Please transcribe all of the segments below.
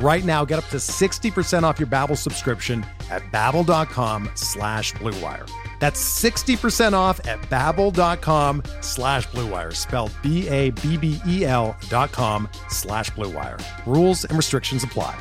Right now, get up to 60% off your Babbel subscription at babbel.com slash bluewire. That's 60% off at babbel.com slash bluewire, spelled B-A-B-B-E-L dot com slash bluewire. Rules and restrictions apply.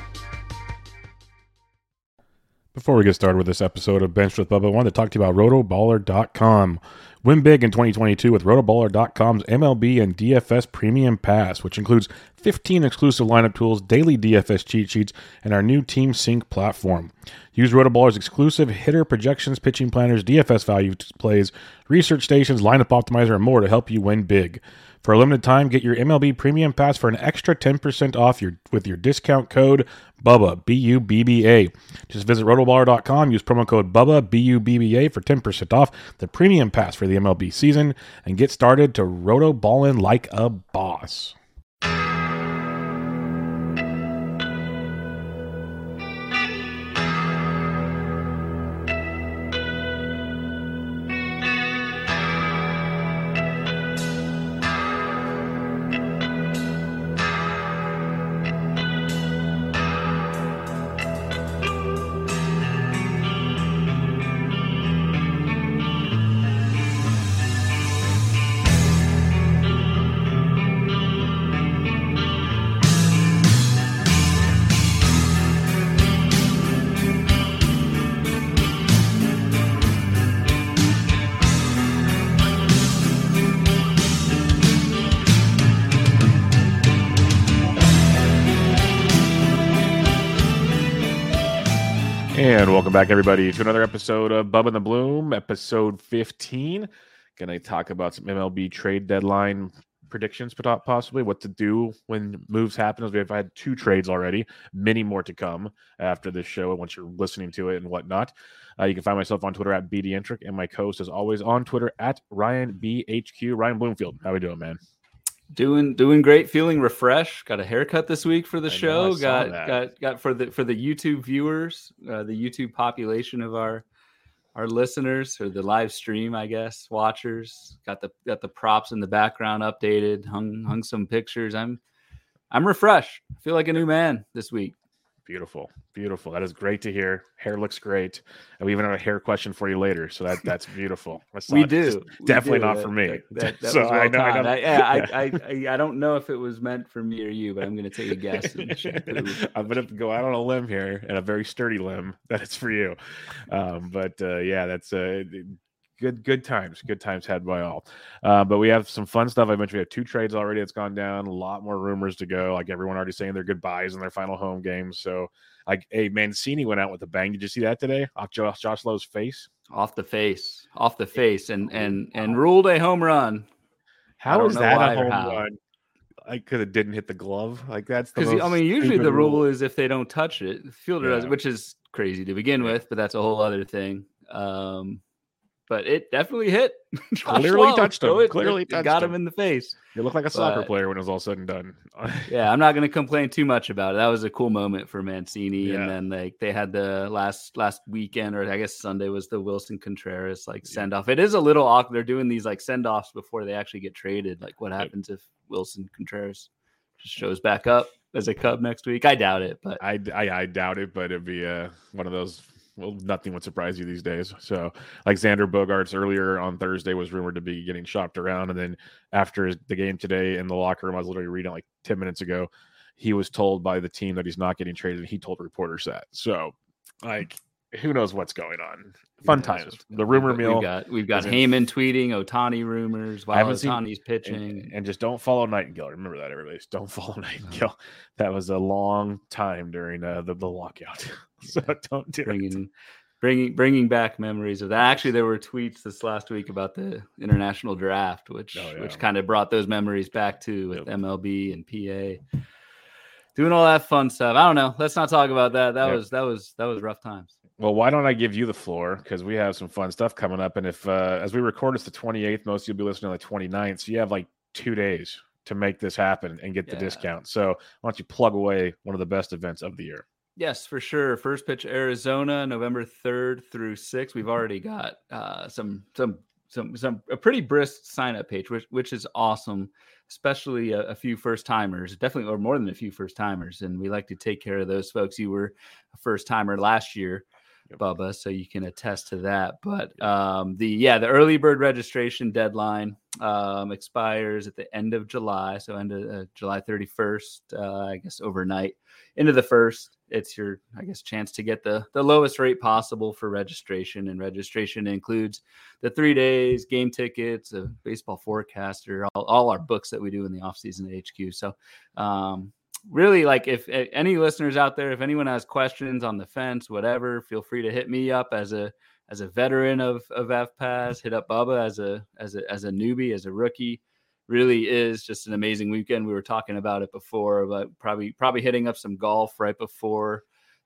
Before we get started with this episode of Bench with Bubba, I wanted to talk to you about rotoballer.com. Win big in 2022 with rotoballer.com's MLB and DFS Premium Pass, which includes 15 exclusive lineup tools, daily DFS cheat sheets, and our new Team Sync platform. Use Rotoballer's exclusive hitter projections, pitching planners, DFS value plays, research stations, lineup optimizer, and more to help you win big. For a limited time, get your MLB Premium Pass for an extra 10% off your with your discount code BUBBA, B U B B A. Just visit rotoballer.com, use promo code BUBBA, B U B B A for 10% off the Premium Pass for the MLB season and get started to rotoballin' like a boss. Welcome back, everybody, to another episode of Bub and the Bloom, episode 15. Going to talk about some MLB trade deadline predictions, possibly what to do when moves happen. As We've had two trades already, many more to come after this show. Once you're listening to it and whatnot, uh, you can find myself on Twitter at BDentric and my co-host, is always, on Twitter at Ryan BHQ. Ryan Bloomfield, how we doing, man? Doing doing great, feeling refreshed. Got a haircut this week for the I show. Saw got that. got got for the for the YouTube viewers, uh, the YouTube population of our our listeners or the live stream, I guess, watchers. Got the got the props in the background updated. Hung hung some pictures. I'm I'm refreshed. I feel like a new man this week. Beautiful, beautiful. That is great to hear. Hair looks great, and we even have a hair question for you later. So that that's beautiful. That's We not- do. We definitely do. not That- for me. That, that, So was I well know- I know- I, yeah. I, I, I, don't know if it was meant for me or you, but I'm going to take a guess. and check who- I'm gonna go out on a limb here, and a very sturdy limb. That it's for you. Um, but uh, yeah, that's uh, good. Good times. Good times had by all. Uh, but we have some fun stuff. I mentioned we have two trades already. That's gone down. A lot more rumors to go. Like everyone already saying their goodbyes in their final home games. So like, hey, Mancini went out with a bang. Did you see that today? Off Josh, Josh Lowe's face. off the face, off the face, and and and ruled a home run. How is that a home run? Like, because it didn't hit the glove. Like that's. Because I mean, usually the rule is if they don't touch it, the fielder does, which is crazy to begin with, but that's a whole other thing. Um, but it definitely hit. Clearly touched him. it- Clearly it touched got him. him in the face. You look like a soccer But- player when it was all said and done. Yeah, I'm not going to complain too much about it. That was a cool moment for Mancini, Yeah. and then like they had the last last weekend, or I guess Sunday was the Willson Contreras like Yeah. send off. It is a little awkward. They're doing these like send offs before they actually get traded. Like, what happens if Willson Contreras just shows back up as a Cub next week? I doubt it, but I, I, I doubt it, but it'd be uh, one of those. Well, nothing would surprise you these days. So, like Xander Bogaerts earlier on Thursday was rumored to be getting shopped around, and then after the game today in the locker room, I was literally reading like ten minutes ago. He was told by the team that he's not getting traded, and he told reporters that. So, like, who knows what's going on? Fun times. The rumor we've got we've got Heyman tweeting Ohtani rumors while haven't seen- pitching. And, and just don't follow Nightengale. Remember that, everybody. Just don't follow Nightengale. That was a long time during uh, the, the lockout. so don't do it. bringing bringing bringing back memories of that. Actually, there were tweets this last week about the international draft, which Oh, yeah. which kind of brought those memories back too with Yep. MLB and PA. Doing all that fun stuff. I don't know. Let's not talk about that. That Yep. was that was that was rough times. Well, why don't I give you the floor? Because we have some fun stuff coming up. And if, uh, as we record, it's the 28th, most of you'll be listening on the 29th. So you have like two days to make this happen and get the discount. So why don't you plug away one of the best events of the year? Yes, for sure. First pitch Arizona, November 3rd through 6th. We've already got uh, some some some some a pretty brisk sign up page, which which is awesome, especially a, a few first timers, definitely or more than a few first timers. And we like to take care of those folks. You were a first timer last year, Yep. Bubba, so you can attest to that. But um, the yeah, the early bird registration deadline um, expires at the end of July, so end of uh, July 31st, uh, I guess overnight into the first it's your i guess chance to get the the lowest rate possible for registration and registration includes the three days game tickets a baseball forecaster all, all our books that we do in the offseason at hq so um really like if, if any listeners out there if anyone has questions on the fence whatever feel free to hit me up as a as a veteran of of fpass hit up bubba as a as a as a newbie as a rookie really is just an amazing weekend. We were talking about it before, but probably probably hitting up some golf right before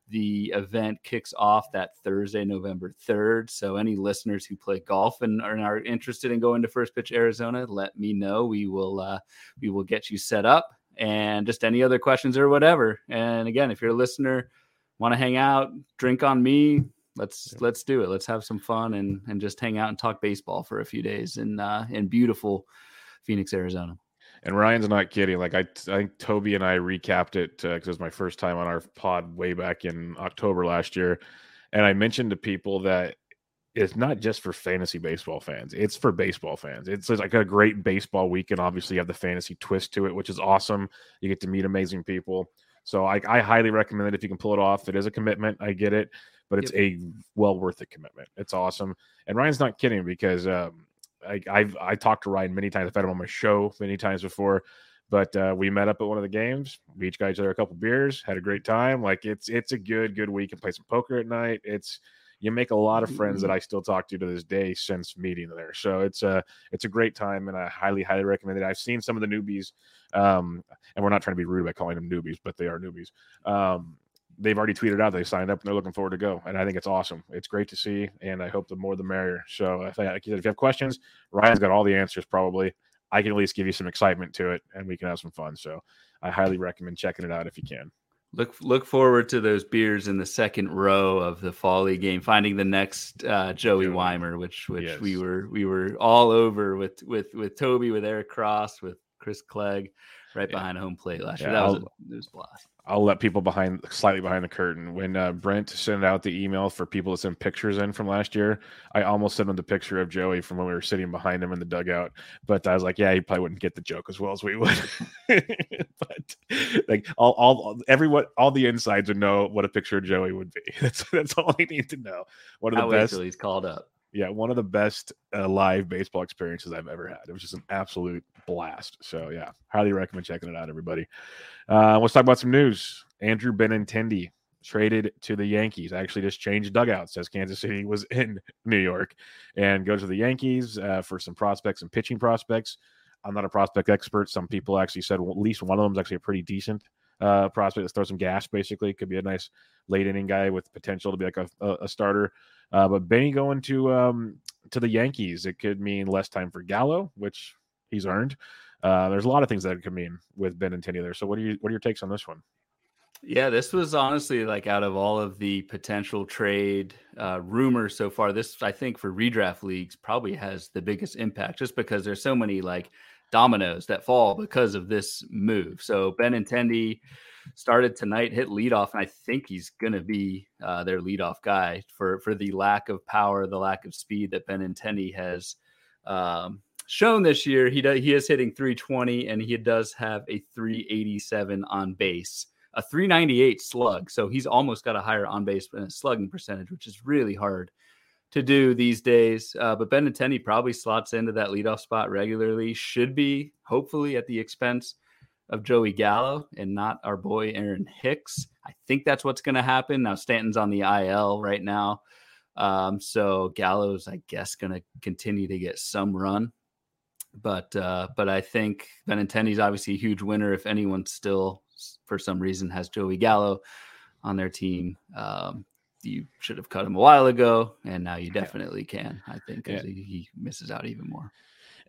the event kicks off that Thursday, November 3rd. So any listeners who play golf and are, are interested in going to First Pitch Arizona, let me know. We will uh, we will get you set up and just any other questions or whatever. And again, if you're a listener, want to hang out, drink on me, let's let's do it. Let's have some fun and and just hang out and talk baseball for a few days in uh, in beautiful Phoenix, Arizona. And Ryan's not kidding. Like I, I think Toby and I recapped it because it was my first time on our pod way back in October last year, and I mentioned to people that it's not just for fantasy baseball fans; it's for baseball fans. It's like a great baseball weekend. Obviously, you have the fantasy twist to it, which is awesome. You get to meet amazing people. So I, I highly recommend it if you can pull it off. It is a commitment. I get it, but it's a well worth it commitment. It's awesome. And Ryan's not kidding because um, I, I've I talked to Ryan many times. I've had him on my show many times before, but uh, we met up at one of the games. We each got each other a couple beers, had a great time. Like it's it's a good good week and play some poker at night. It's you make a lot of friends that I still talk to to this day since meeting there. So it's a it's a great time, and I highly highly recommend it. I've seen some of the newbies, um, and we're not trying to be rude by calling them newbies, but they are newbies. Um, they've already tweeted out they signed up and they're looking forward to go. And I think it's awesome. It's great to see, and I hope the more the merrier. So if, I, if you have questions, Ryan's got all the answers probably. I can at least give you some excitement to it, and we can have some fun. So I highly recommend checking it out if you can. Look look forward to those beers in the second row of the Folly game, finding the next uh, Joey. Wiemer, which which Yes. we were we were all over with with with Toby, with Eric Cross, with Chris Clegg, right Yeah. behind home plate last Yeah, year. That was I'll- a, it was a blast. I'll let people behind slightly behind the curtain. When uh, Brent sent out the email for people to send pictures in from last year, I almost sent him the picture of Joey from when we were sitting behind him in the dugout. But I was like, yeah, he probably wouldn't get the joke as well as we would. but like all, all everyone, all the insides would know what a picture of Joey would be. That's that's all I need to know. One of the wait best till he's called up. Yeah, one of the best uh, live baseball experiences I've ever had. It was just an absolute blast. So yeah, highly recommend checking it out, everybody. Uh, let's talk about some news. Andrew Benintendi traded to the Yankees. Actually, just changed dugouts as Kansas City was in New York, and goes to the Yankees uh, for some prospects and pitching prospects. I'm not a prospect expert. Some people actually said well, at least one of them is actually a pretty decent uh, prospect. Let's throw some gas. Basically, could be a nice late inning guy with potential to be like a, a, a starter. Uh, but Benny going to um, to the Yankees, it could mean less time for Gallo, which he's earned. Uh, there's a lot of things that it could mean with Benintendi. So what are you what are your takes on this one? Yeah, this was honestly like out of all of the potential trade uh, rumors so far, this I think for redraft leagues probably has the biggest impact, just because there's so many like dominoes that fall because of this move. So Benintendi started tonight, hit leadoff, and I think he's going to be uh, their leadoff guy for for the lack of power, the lack of speed that Benintendi has um, shown this year. He does, he is hitting 320, and he does have a 387 on base a 398 slug. So he's almost got a higher on base slugging percentage, which is really hard to do these days. Uh, but Benintendi probably slots into that leadoff spot regularly. Should be hopefully at the expense of Joey Gallo and not our boy Aaron Hicks. I think that's what's going to happen. Now Stanton's on the IL right now. Um, so Gallo's, I guess, going to continue to get some run. But uh, but I think Benintendi's obviously a huge winner. If anyone still, for some reason, has Joey Gallo on their team, um, you should have cut him a while ago, and now you definitely can. I think yeah. he, he misses out even more.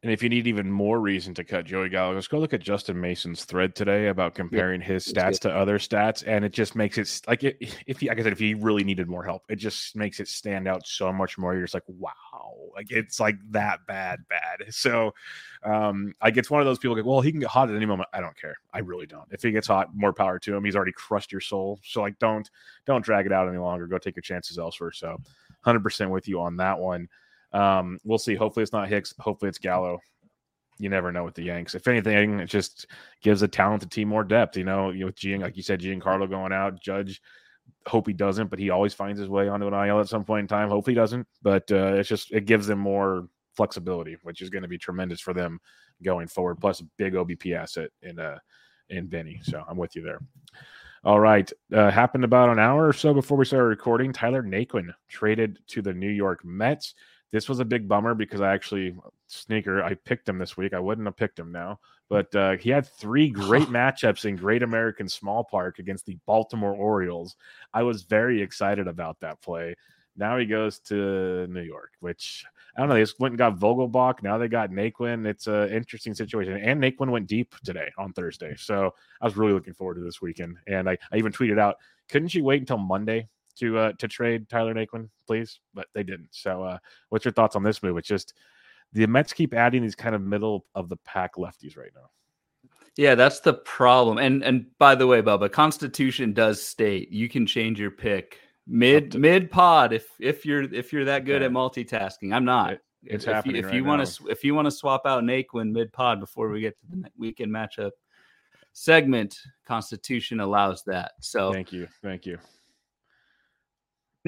And if you need even more reason to cut Joey Gallo, just go look at Justin Mason's thread today about comparing yeah, his stats to other stats, and it just makes it like it, if he, like I said, if he really needed more help, it just makes it stand out so much more. You're just like, wow, like it's like that bad, bad. So, um, like it's one of those people like, well, he can get hot at any moment. I don't care. I really don't. If he gets hot, more power to him. He's already crushed your soul. So like, don't don't drag it out any longer. Go take your chances elsewhere. So, hundred percent with you on that one. Um, we'll see. Hopefully, it's not Hicks. Hopefully, it's Gallo. You never know with the Yanks. If anything, it just gives a talented team more depth. You know, with Gian, like you said, Giancarlo going out, Judge. Hope he doesn't, but he always finds his way onto an IL at some point in time. Hopefully, he doesn't, but uh, it's just it gives them more flexibility, which is going to be tremendous for them going forward. Plus, a big OBP asset in uh in Benny. So I'm with you there. All right. Uh, happened about an hour or so before we started recording. Tyler Naquin traded to the New York Mets. This was a big bummer because I actually sneaker I picked him this week. I wouldn't have picked him now, but uh, he had three great matchups in Great American Small Park against the Baltimore Orioles. I was very excited about that play. Now he goes to New York, which I don't know. They just went and got Vogelbach. Now they got Naquin. It's an interesting situation. And Naquin went deep today on Thursday. So I was really looking forward to this weekend. And I, I even tweeted out, couldn't you wait until Monday to uh, to trade Tyler Naquin, please, but they didn't. So, uh, what's your thoughts on this move? It's just the Mets keep adding these kind of middle of the pack lefties right now. Yeah, that's the problem. And and by the way, Bubba, Constitution does state you can change your pick mid mid pod if if you're if you're that good at multitasking. I'm not. It, it's if, happening. If, right you want to if you want to swap out Naquin mid pod before we get to the weekend matchup segment, Constitution allows that. So thank you, thank you.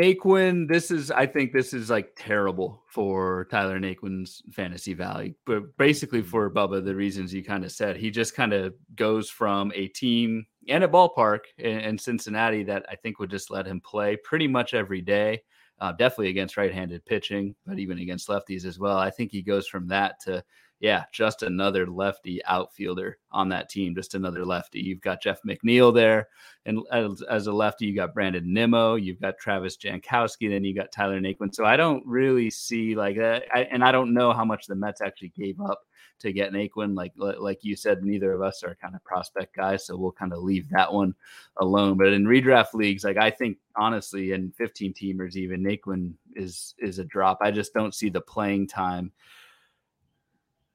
Naquin, this is I think this is like terrible for Tyler Naquin's fantasy value, but basically mm-hmm. for Bubba, the reasons you kind of said, he just kind of goes from a team and a ballpark in, in, Cincinnati that I think would just let him play pretty much every day, uh, definitely against right-handed pitching, but even against lefties as well. I think he goes from that to yeah, just another lefty outfielder on that team, just another lefty. You've got Jeff McNeil there, and as, as, a lefty, you got Brandon Nimmo, you've got Travis Jankowski, then you got Tyler Naquin. So I don't really see like that, I, and I don't know how much the Mets actually gave up to get Naquin. Like like you said, neither of us are kind of prospect guys, so we'll kind of leave that one alone. But in redraft leagues, like I think honestly, in 15 teamers, even Naquin is is a drop. I just don't see the playing time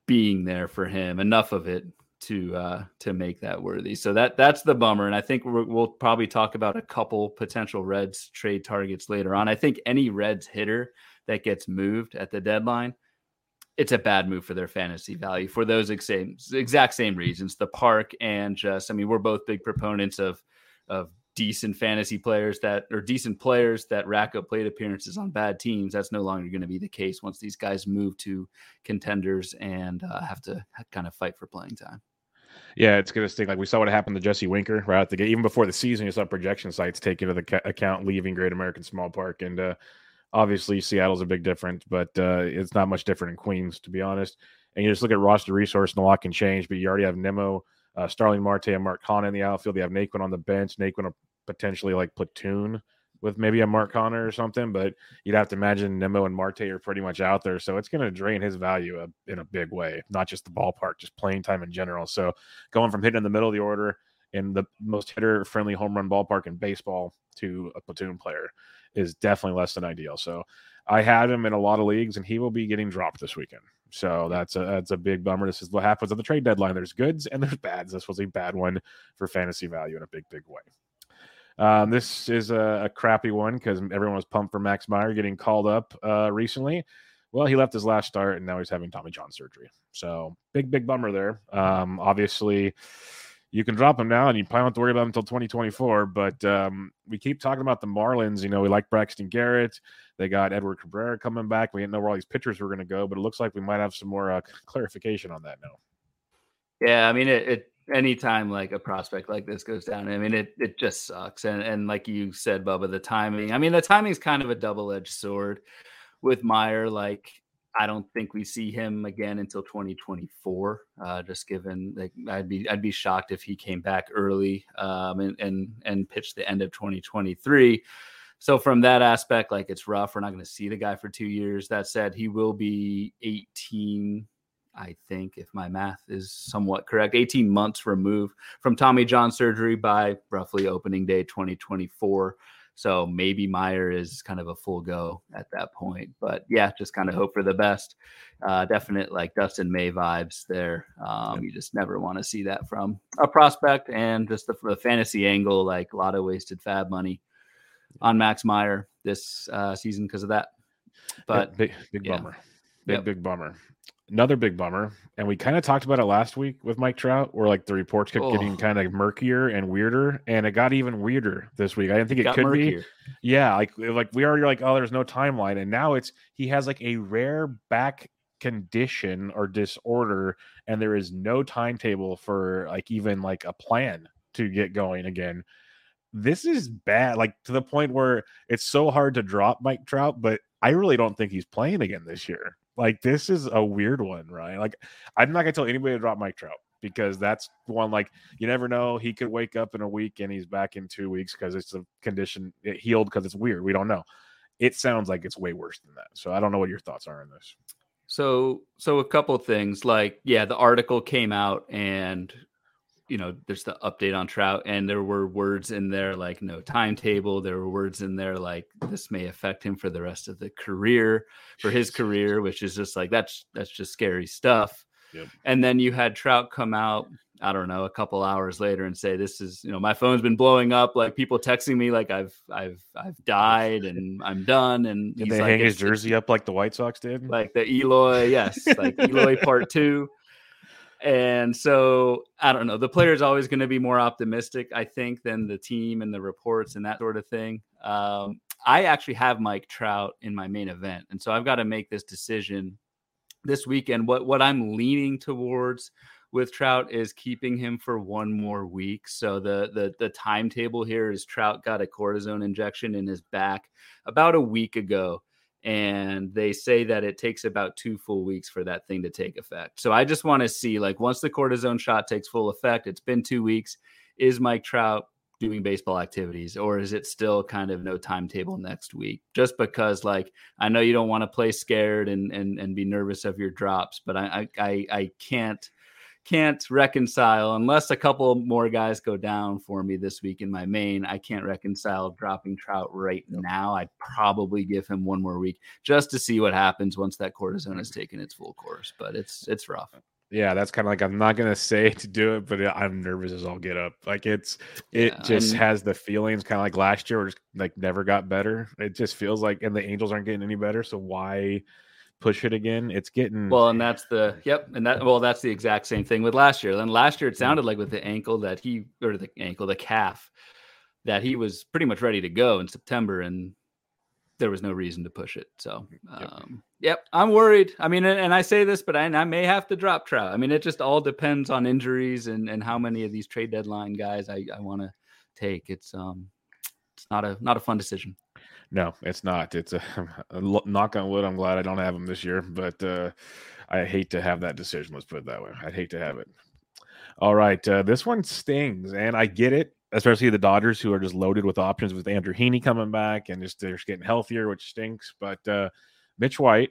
being there for him, enough of it to uh, to make that worthy. So that that's the bummer, and I think we will probably talk about a couple potential Reds trade targets later on. I think any Reds hitter that gets moved at the deadline, it's a bad move for their fantasy value for those exact same exact same reasons. The park and just, I mean, we're both big proponents of of decent fantasy players that or decent players that rack up plate appearances on bad teams. That's no longer going to be the case once these guys move to contenders and uh, have to kind of fight for playing time. Yeah, it's going to stink. Like we saw what happened to Jesse Winker right at the gate. Even before the season, you saw projection sites take into the ca- account leaving Great American Small Park. And uh, obviously, Seattle's a big difference, but uh, it's not much different in Queens, to be honest. And you just look at roster resource and a lot can change, but you already have Nimmo, uh, Starling Marte, and Mark Canha in the outfield. You have Naquin on the bench. Naquin potentially like platoon with maybe a Mark Canha or something, but you'd have to imagine Nimmo and Marte are pretty much out there. So it's going to drain his value in a big way, not just the ballpark, just playing time in general. So going from hitting in the middle of the order in the most hitter friendly home run ballpark in baseball to a platoon player is definitely less than ideal. So I had him in a lot of leagues and he will be getting dropped this weekend. So that's a that's a big bummer. This is what happens on the trade deadline. There's goods and there's bads. This was a bad one for fantasy value in a big, big way. Um, this is a, a crappy one because everyone was pumped for Max Meyer getting called up uh, recently. Well, he left his last start and now he's having Tommy John surgery. So big, big bummer there. Um, obviously, you can drop him now and you probably don't have to worry about him until 2024. But um, we keep talking about the Marlins. You know, we like Braxton Garrett. They got Edward Cabrera coming back. We didn't know where all these pitchers were going to go, but it looks like we might have some more uh, clarification on that now. Yeah, I mean, it, it anytime like a prospect like this goes down, I mean, it it just sucks. And and like you said, Bubba, the timing. I mean, the timing is kind of a double edged sword with Meyer. Like I don't think we see him again until 2024. Uh, just given, like, I'd be I'd be shocked if he came back early um, and and and pitched the end of 2023. So from that aspect, like it's rough. We're not going to see the guy for two years. That said, he will be 18. I think, if my math is somewhat correct, 18 months removed from Tommy John surgery by roughly opening day 2024. So maybe Meyer is kind of a full go at that point. But yeah, just kind of hope for the best. Uh, definite like Dustin May vibes there. Um, You just never want to see that from a prospect and just the, the, fantasy angle, like a lot of wasted fab money on Max Meyer this uh, season because of that. But yeah, big, big yeah. bummer. Big, yep. big bummer another big bummer, and we kind of talked about it last week with Mike Trout, where like the reports kept oh. getting kind of murkier and weirder, and it got even weirder this week. I didn't think it, it could murkier. be. Yeah, like like we already like, oh, there's no timeline, and now it's he has like a rare back condition or disorder, and there is no timetable for like even like a plan to get going again. This is bad, like to the point where it's so hard to drop Mike Trout, but I really don't think he's playing again this year. Like this is a weird one, right? Like I'm not gonna tell anybody to drop Mike Trout because that's one like you never know. He could wake up in a week and he's back in two weeks because it's a condition it healed because it's weird. We don't know. It sounds like it's way worse than that. So I don't know what your thoughts are on this. So so a couple things like yeah, the article came out and you know, there's the update on Trout, and there were words in there like no timetable. There were words in there like this may affect him for the rest of the career, for his career, which is just like that's that's just scary stuff. Yep. And then you had Trout come out, I don't know, a couple hours later and say, "This is, you know, my phone's been blowing up. Like people texting me, like I've, I've, I've died and I'm done." And did they like, hang his jersey up like the White Sox did? Like the Eloy, yes, like Eloy Part Two. And so I don't know. The player is always going to be more optimistic, I think, than the team and the reports and that sort of thing. Um, I actually have Mike Trout in my main event, and so I've got to make this decision this weekend. What what I'm leaning towards with Trout is keeping him for one more week. So the the the timetable here is Trout got a cortisone injection in his back about a week ago and they say that it takes about two full weeks for that thing to take effect. So I just want to see like once the cortisone shot takes full effect, it's been 2 weeks, is Mike Trout doing baseball activities or is it still kind of no timetable next week? Just because like I know you don't want to play scared and and and be nervous of your drops, but I I I can't can't reconcile unless a couple more guys go down for me this week in my main. I can't reconcile dropping Trout right now. I'd probably give him one more week just to see what happens once that cortisone has taken its full course. But it's it's rough. Yeah, that's kind of like I'm not gonna say to do it, but I'm nervous as I'll get up. Like it's it yeah, just and, has the feelings kind of like last year, where just like never got better. It just feels like, and the Angels aren't getting any better. So why? Push it again. It's getting well, and that's the yep, and that well, that's the exact same thing with last year. Then last year it sounded like with the ankle that he or the ankle, the calf, that he was pretty much ready to go in September, and there was no reason to push it. So, um, yep. yep, I'm worried. I mean, and, and I say this, but I, I, may have to drop Trout. I mean, it just all depends on injuries and and how many of these trade deadline guys I, I want to take. It's um, it's not a not a fun decision. No, it's not. It's a, a, knock on wood. I'm glad I don't have them this year, but uh, I hate to have that decision. Let's put it that way. I'd hate to have it. All right, uh, this one stings, and I get it, especially the Dodgers who are just loaded with options with Andrew Heaney coming back and just they're just getting healthier, which stinks. But uh, Mitch White,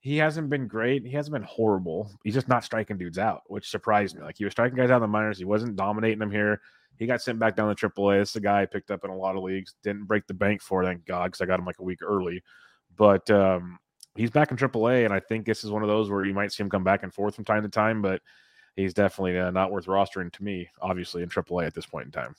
he hasn't been great. He hasn't been horrible. He's just not striking dudes out, which surprised me. Like he was striking guys out in the minors. He wasn't dominating them here. He got sent back down to AAA. It's is a guy I picked up in a lot of leagues. Didn't break the bank for, thank God, because I got him like a week early. But um, he's back in AAA, and I think this is one of those where you might see him come back and forth from time to time. But he's definitely uh, not worth rostering to me, obviously in AAA at this point in time.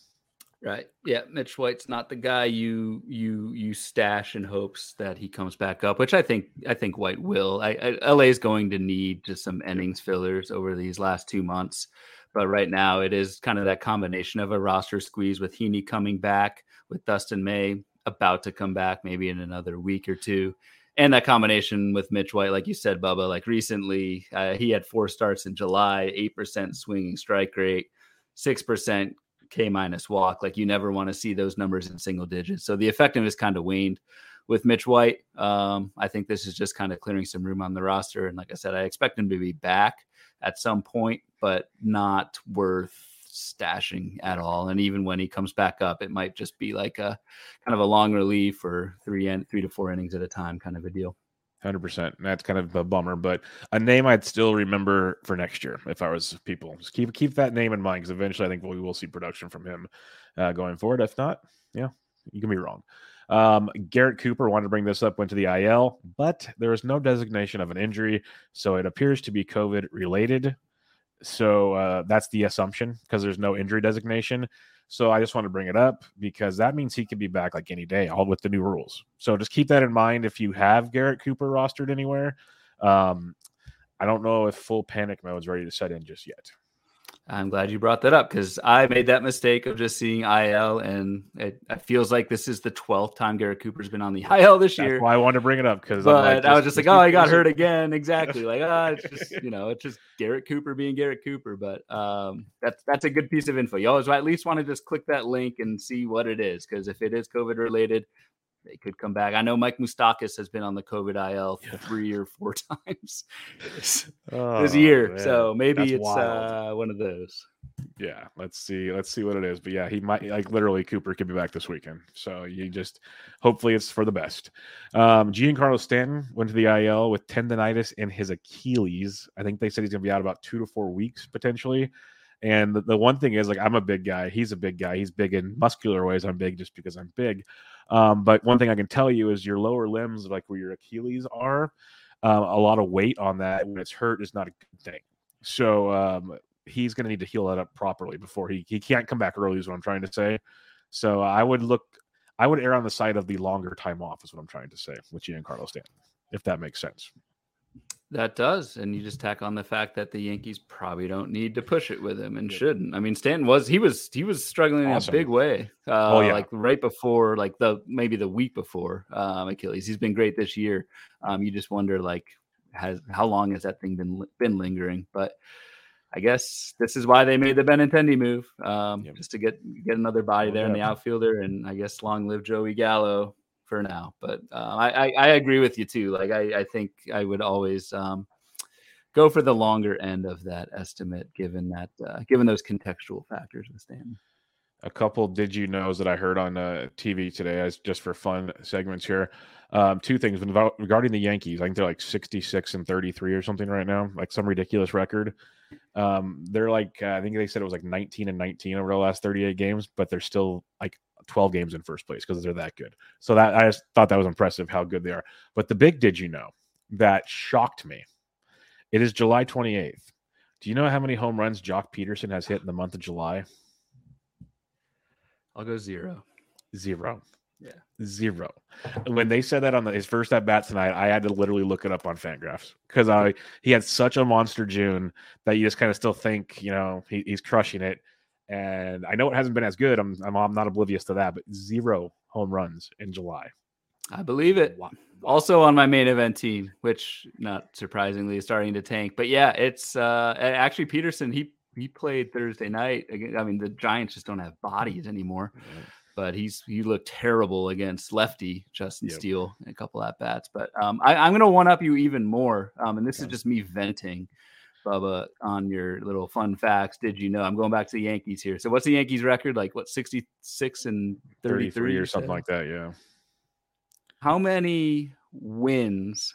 Right. Yeah. Mitch White's not the guy you you you stash in hopes that he comes back up, which I think I think White will. I, I LA is going to need just some innings fillers over these last two months, but right now it is kind of that combination of a roster squeeze with Heaney coming back, with Dustin May about to come back maybe in another week or two, and that combination with Mitch White, like you said, Bubba. Like recently, uh, he had four starts in July, eight percent swinging strike rate, six percent K minus walk. Like you never want to see those numbers in single digits. So the effectiveness kind of waned with Mitch White. Um, I think this is just kind of clearing some room on the roster. And like I said, I expect him to be back at some point, but not worth stashing at all. And even when he comes back up, it might just be like a kind of a long relief or three and three to four innings at a time kind of a deal. Hundred percent. That's kind of a bummer, but a name I'd still remember for next year if I was people. Just keep keep that name in mind because eventually I think we will see production from him uh, going forward. If not, yeah, you can be wrong. Um, Garrett Cooper wanted to bring this up, went to the IL, but there is no designation of an injury, so it appears to be COVID related. So uh, that's the assumption because there's no injury designation. So I just want to bring it up because that means he could be back like any day, all with the new rules. So just keep that in mind if you have Garrett Cooper rostered anywhere. Um, I don't know if full panic mode is ready to set in just yet. I'm glad you brought that up because I made that mistake of just seeing IL, and it, it, feels like this is the 12th time Garrett Cooper's been on the IL this year. That's why I wanted to bring it up because like, I was just like, oh, I got hurt again. Exactly. Like, ah, oh, it's just you know, it's just Garrett Cooper being Garrett Cooper. But um, that's that's a good piece of info. You always at least want to just click that link and see what it is because if it is COVID related, they could come back. I know Mike Moustakas has been on the COVID IL yeah. three or four times this, oh, this year, man. so maybe That's it's uh, one of those. Yeah, let's see. Let's see what it is. But yeah, he might like literally Cooper could be back this weekend. So you just hopefully it's for the best. Um, Giancarlo Stanton went to the IL with tendonitis in his Achilles. I think they said he's gonna be out about two to four weeks potentially. And the, the, one thing is, like, I'm a big guy. He's a big guy. He's big in muscular ways. I'm big just because I'm big. Um, but one thing I can tell you is your lower limbs, like where your Achilles are, um, a lot of weight on that when it's hurt is not a good thing. So um, he's going to need to heal that up properly before he he can't come back early. Is what I'm trying to say. So I would look, I would err on the side of the longer time off. Is what I'm trying to say with Giancarlo Stanton, if that makes sense. That does, and you just tack on the fact that the Yankees probably don't need to push it with him and shouldn't. I mean, Stanton was he was he was struggling awesome. in a big way. Uh, oh yeah, like right before, like the maybe the week before um, Achilles. He's been great this year. Um, you just wonder like has how long has that thing been been lingering? But I guess this is why they made the Benintendi move, um, yep. just to get get another body oh, there yeah. in the outfielder, and I guess long live Joey Gallo for now. But uh, I, I, agree with you too. Like I, I think I would always um, go for the longer end of that estimate, given that uh, given those contextual factors with Stanton. A couple did you knows that I heard on uh, TV today, as just for fun segments here. Um, two things regarding the Yankees. I think they're like 66 and 33 or something right now, like some ridiculous record. Um, they're like, uh, I think they said it was like 19 and 19 over the last 38 games, but they're still like 12 games in first place because they're that good. So that I just thought that was impressive how good they are. But the big did you know that shocked me. It is July 28th. Do you know how many home runs Joc Pederson has hit in the month of July? I'll go zero. Zero. Yeah. Zero. When they said that on the, his first at bat tonight, I had to literally look it up on Fangraphs because I he had such a monster June that you just kind of still think you know he, he's crushing it. And I know it hasn't been as good. I'm, I'm, I'm not oblivious to that, but zero home runs in July. I believe it. Also on my main event team, which not surprisingly is starting to tank. But yeah, it's uh actually Pederson. He he played Thursday night. I mean, the Giants just don't have bodies anymore. But he's he looked terrible against lefty Justin yep. Steele in a couple at bats. But um, I, am going to one up you even more. Um, and this is just me venting. Bubba, on your little fun facts. Did you know? I'm going back to the Yankees here. So, what's the Yankees record? Like, what, 66 and 33 or something like that? Yeah. How many wins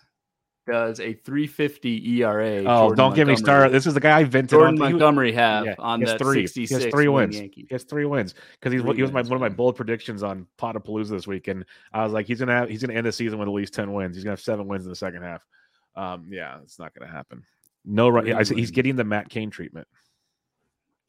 does a 350 ERA? Oh, Jordan don't Montgomery, get me started. This is the guy I vented Jordan on. Montgomery have yeah, on that three. 66 he has three wins. Yankees. He has three wins because he's he was my one of my bold predictions on Podapalooza this week, and I was like, he's gonna have he's gonna end the season with at least ten wins. He's gonna have seven wins in the second half. Um, yeah, it's not gonna happen. No, run. I said he's getting the Matt Cain treatment.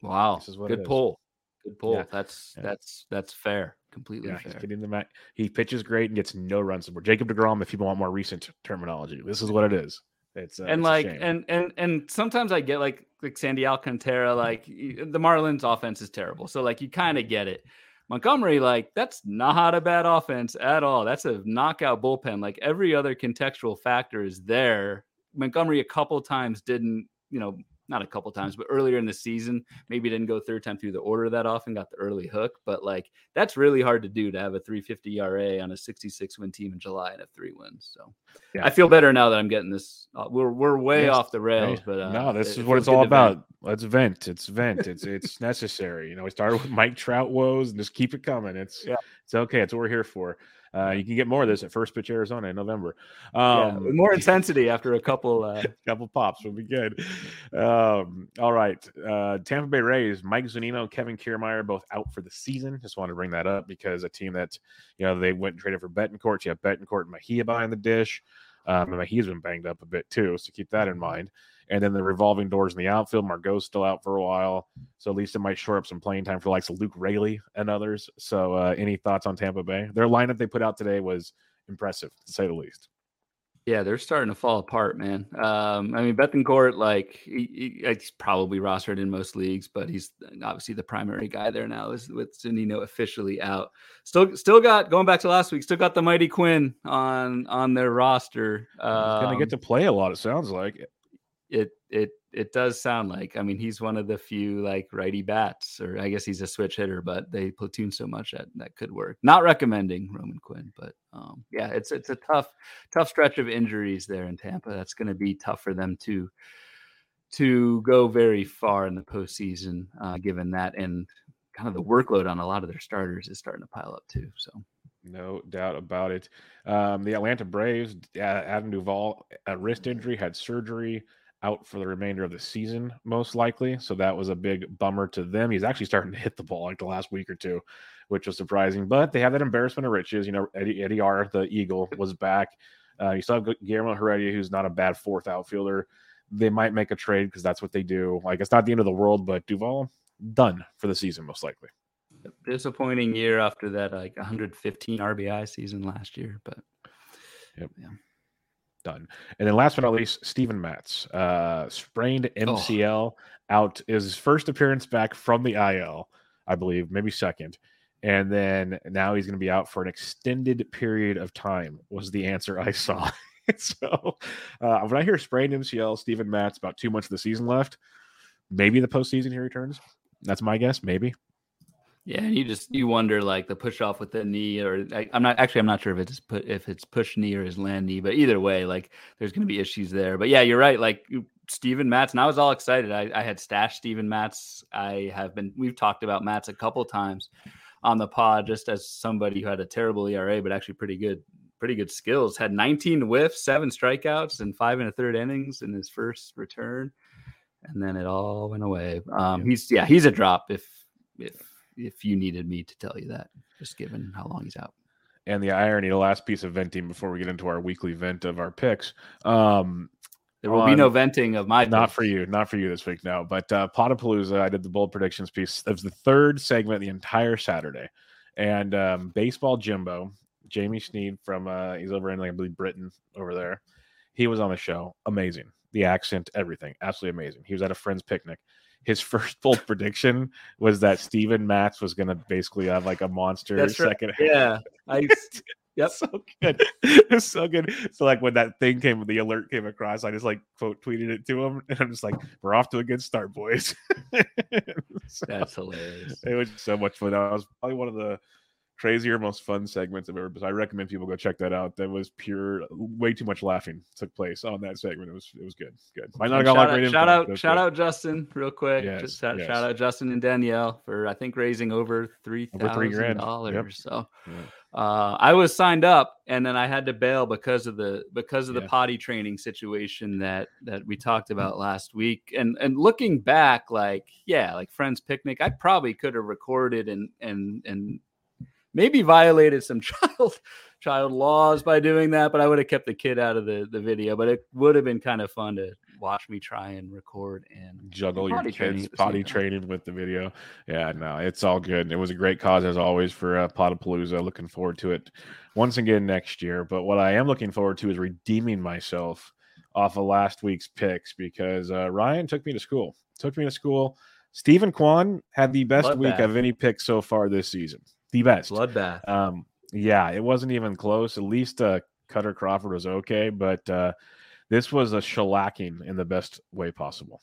Wow, this is what good pull. Good pull. Yeah. That's yeah. that's that's fair. Completely yeah, fair. He's getting the mat. He pitches great and gets no run support. Jacob Degrom, if you want more recent terminology, this is what it is. It's uh, and it's like and and and sometimes I get like like Sandy Alcantara, like the Marlins offense is terrible. So like you kind of get it. Montgomery, like that's not a bad offense at all. That's a knockout bullpen. Like every other contextual factor is there. Montgomery a couple times didn't, you know, not a couple times, but earlier in the season, maybe didn't go third time through the order that often, got the early hook. But like that's really hard to do to have a 350 ERA on a 66 win team in July and have three wins. So yeah. I feel better now that I'm getting this. Uh, we're we're way yes. off the rails, but uh, no, this it, is what it's all about. Vent. Let's vent. It's vent. It's it's necessary. You know, we started with Mike Trout woes and just keep it coming. It's yeah. it's okay. It's what we're here for. Uh, you can get more of this at First Pitch Arizona in November. Um, yeah, more intensity after a couple uh... couple pops would be good. Um, all right, uh, Tampa Bay Rays, Mike Zunino, Kevin Kiermaier, both out for the season. Just wanted to bring that up because a team that you know they went and traded for Bethancourt. You have Bethancourt and Mejia behind the dish. Um, and Mejia's been banged up a bit too, so keep that in mind. And then the revolving doors in the outfield. Margot's still out for a while. So at least it might shore up some playing time for likes of Luke Raley and others. So uh, any thoughts on Tampa Bay? Their lineup they put out today was impressive, to say the least. Yeah, they're starting to fall apart, man. Um, I mean, Bethancourt, like he, he, he's probably rostered in most leagues, but he's obviously the primary guy there now. Is with Zunino officially out. Still, still got going back to last week. Still got the Mighty Quinn on on their roster. Um, he's gonna get to play a lot. It sounds like it it it does sound like. I mean, he's one of the few like righty bats, or I guess he's a switch hitter, but they platoon so much that that could work. Not recommending Roman Quinn, but um, yeah, it's it's a tough tough stretch of injuries there in Tampa. That's going to be tough for them to to go very far in the postseason, uh, given that and kind of the workload on a lot of their starters is starting to pile up too. So. No doubt about it. Um, the Atlanta Braves, Adam Duvall, a wrist injury, had surgery out for the remainder of the season, most likely. So that was a big bummer to them. He's actually starting to hit the ball like the last week or two, which was surprising. But they have that embarrassment of riches. You know, Eddie, Eddie R, the Eagle, was back. Uh, you still have Guillermo Heredia, who's not a bad fourth outfielder. They might make a trade because that's what they do. Like, it's not the end of the world, but Duvall done for the season, most likely. Disappointing year after that, like 115 RBI season last year. But, yep. yeah done. And then last but not least, Steven Matz, uh, sprained MCL oh. out is his first appearance back from the IL, I believe, maybe second. And then now he's going to be out for an extended period of time, was the answer I saw. so uh, when I hear sprained MCL, Steven Matz, about two months of the season left, maybe the postseason he returns. That's my guess, maybe. Yeah, and you just you wonder like the push off with the knee, or I, am not actually I'm not sure if it's put if it's push knee or his land knee, but either way, like there's going to be issues there. But yeah, you're right. Like Steven Matz, and I was all excited. I, I had stashed Steven Matz. I have been we've talked about Matz a couple times on the pod, just as somebody who had a terrible ERA, but actually pretty good, pretty good skills. Had 19 whiffs, seven strikeouts, and five and a third innings in his first return, and then it all went away. Um, he's yeah, he's a drop if if if you needed me to tell you that, just given how long he's out. And the irony, the last piece of venting before we get into our weekly vent of our picks. Um, there will on, be no venting of my. Not picks. for you, not for you this week, no. But uh, Podapalooza, I did the bold predictions piece. It was the third segment the entire Saturday, and um, baseball Jimbo, Jamie Sneed from uh, he's over in like, I believe Britain over there. He was on the show. Amazing, the accent, everything, absolutely amazing. He was at a friend's picnic his first bold prediction was that Steven Matz was going to basically have like a monster That's second. Right. Yeah, I. Yep. so good. It's so good. So like when that thing came, the alert came across, I just like quote tweeted it to him, and I'm just like, "We're off to a good start, boys." so, That's hilarious. It was so much fun. That was probably one of the crazier, most fun segments I've ever. So I recommend people go check that out. That was pure, way too much laughing took place on that segment. It was it was good, good. Might not got shout, out, shout out, shout good. out Justin, real quick. Yes, Just shout, yes. shout, out Justin and Danielle for I think raising over three thousand dollars. Yep. So. Yeah. Uh, I was signed up and then I had to bail because of the because of the potty training situation that that we talked mm-hmm. about last week. And and looking back, like yeah, like friends picnic, I probably could have recorded and and and maybe violated some child child laws by doing that, but I would have kept the kid out of the, the video. But it would have been kind of fun to watch me try and record and juggle your training kids at potty training with the video. Yeah, no, it's all good. It was a great cause as always for uh, Podapalooza. Looking forward to it once again next year. But what I am looking forward to is redeeming myself off of last week's picks because uh, Ryan took me to school. Took me to school. Steven Kwan had the best week Bloodbath. of any pick so far this season. The best. bloodbath. Um, yeah, it wasn't even close. At least uh, Kutter Crawford was okay, but uh, this was a shellacking in the best way possible.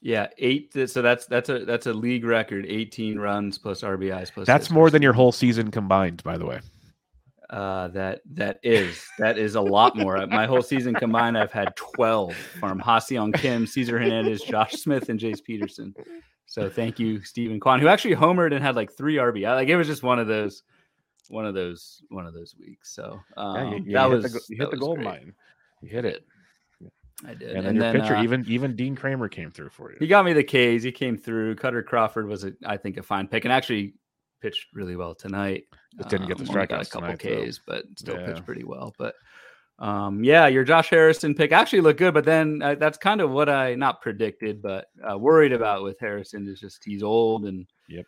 Yeah, eight. So that's that's a that's a league record. Eighteen runs plus RBIs plus. That's more than your whole season combined, by the way. Uh, that that is that is a lot more. My whole season combined, I've had twelve from Ha-Seong Kim, Cesar Hernandez, Josh Smith, and Jace Peterson. So thank you, Steven Kwan, who actually homered and had like three RBI. Like it was just one of those, one of those, one of those weeks. So um, Yeah, you, you that was the, you hit the gold mine. You hit it, I did. and then your pitcher, uh, even even Dean Kremer came through for you. He got me the K's. He came through. Kutter Crawford was, a, I think, a fine pick, and actually pitched really well tonight. Just didn't get the Um, only got a couple tonight, though. K's, but still Yeah. pitched pretty well. But um, yeah, your Josh Harrison pick actually looked good, but then uh, that's kind of what I not predicted, but uh, worried about with Harrison is just he's old and Yep,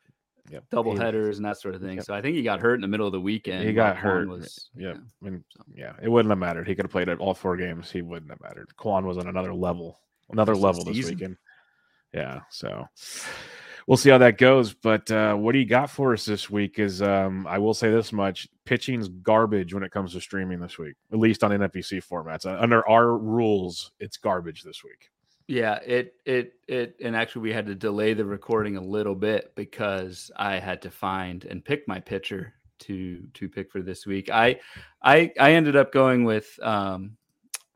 yep. double He- headers and that sort of thing. Yep. So I think he got hurt in the middle of the weekend. He got hurt. Was, Yep. yeah. I mean, So- yeah, it wouldn't have mattered. He could have played at all four games. He wouldn't have mattered. Kwan was on another level, another Rest of the level this season. weekend. Yeah, so we'll see how that goes. But uh, what do you got for us this week? Is um, I will say this much: pitching's garbage when it comes to streaming this week, at least on NFBC formats. Uh, Under our rules, it's garbage this week. Yeah, it it it and actually we had to delay the recording a little bit because I had to find and pick my pitcher to to pick for this week. I I I ended up going with um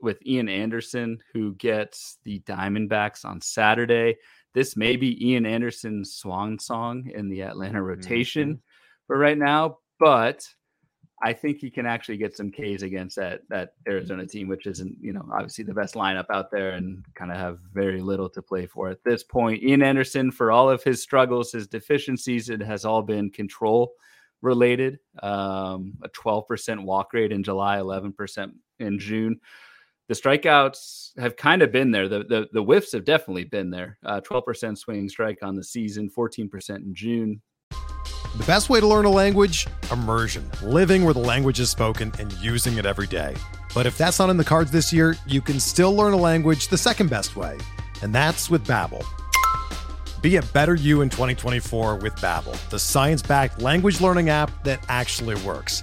with Ian Anderson who gets the Diamondbacks on Saturday. This may be Ian Anderson's swan song in the Atlanta rotation for right now, but I think he can actually get some Ks against that that Arizona team, which isn't you know obviously the best lineup out there and kind of have very little to play for at this point. Ian Anderson, for all of his struggles, his deficiencies, it has all been control related. Um, a 12% walk rate in July, 11% in June. The strikeouts have kind of been there. The the, the whiffs have definitely been there. Uh, 12% swinging strike on the season, 14% in June, The best way to learn a language? Immersion. Living where the language is spoken and using it every day. But if that's not in the cards this year, you can still learn a language the second best way, and that's with Babbel. Be a better you in 2024 with Babbel, the science-backed language learning app that actually works.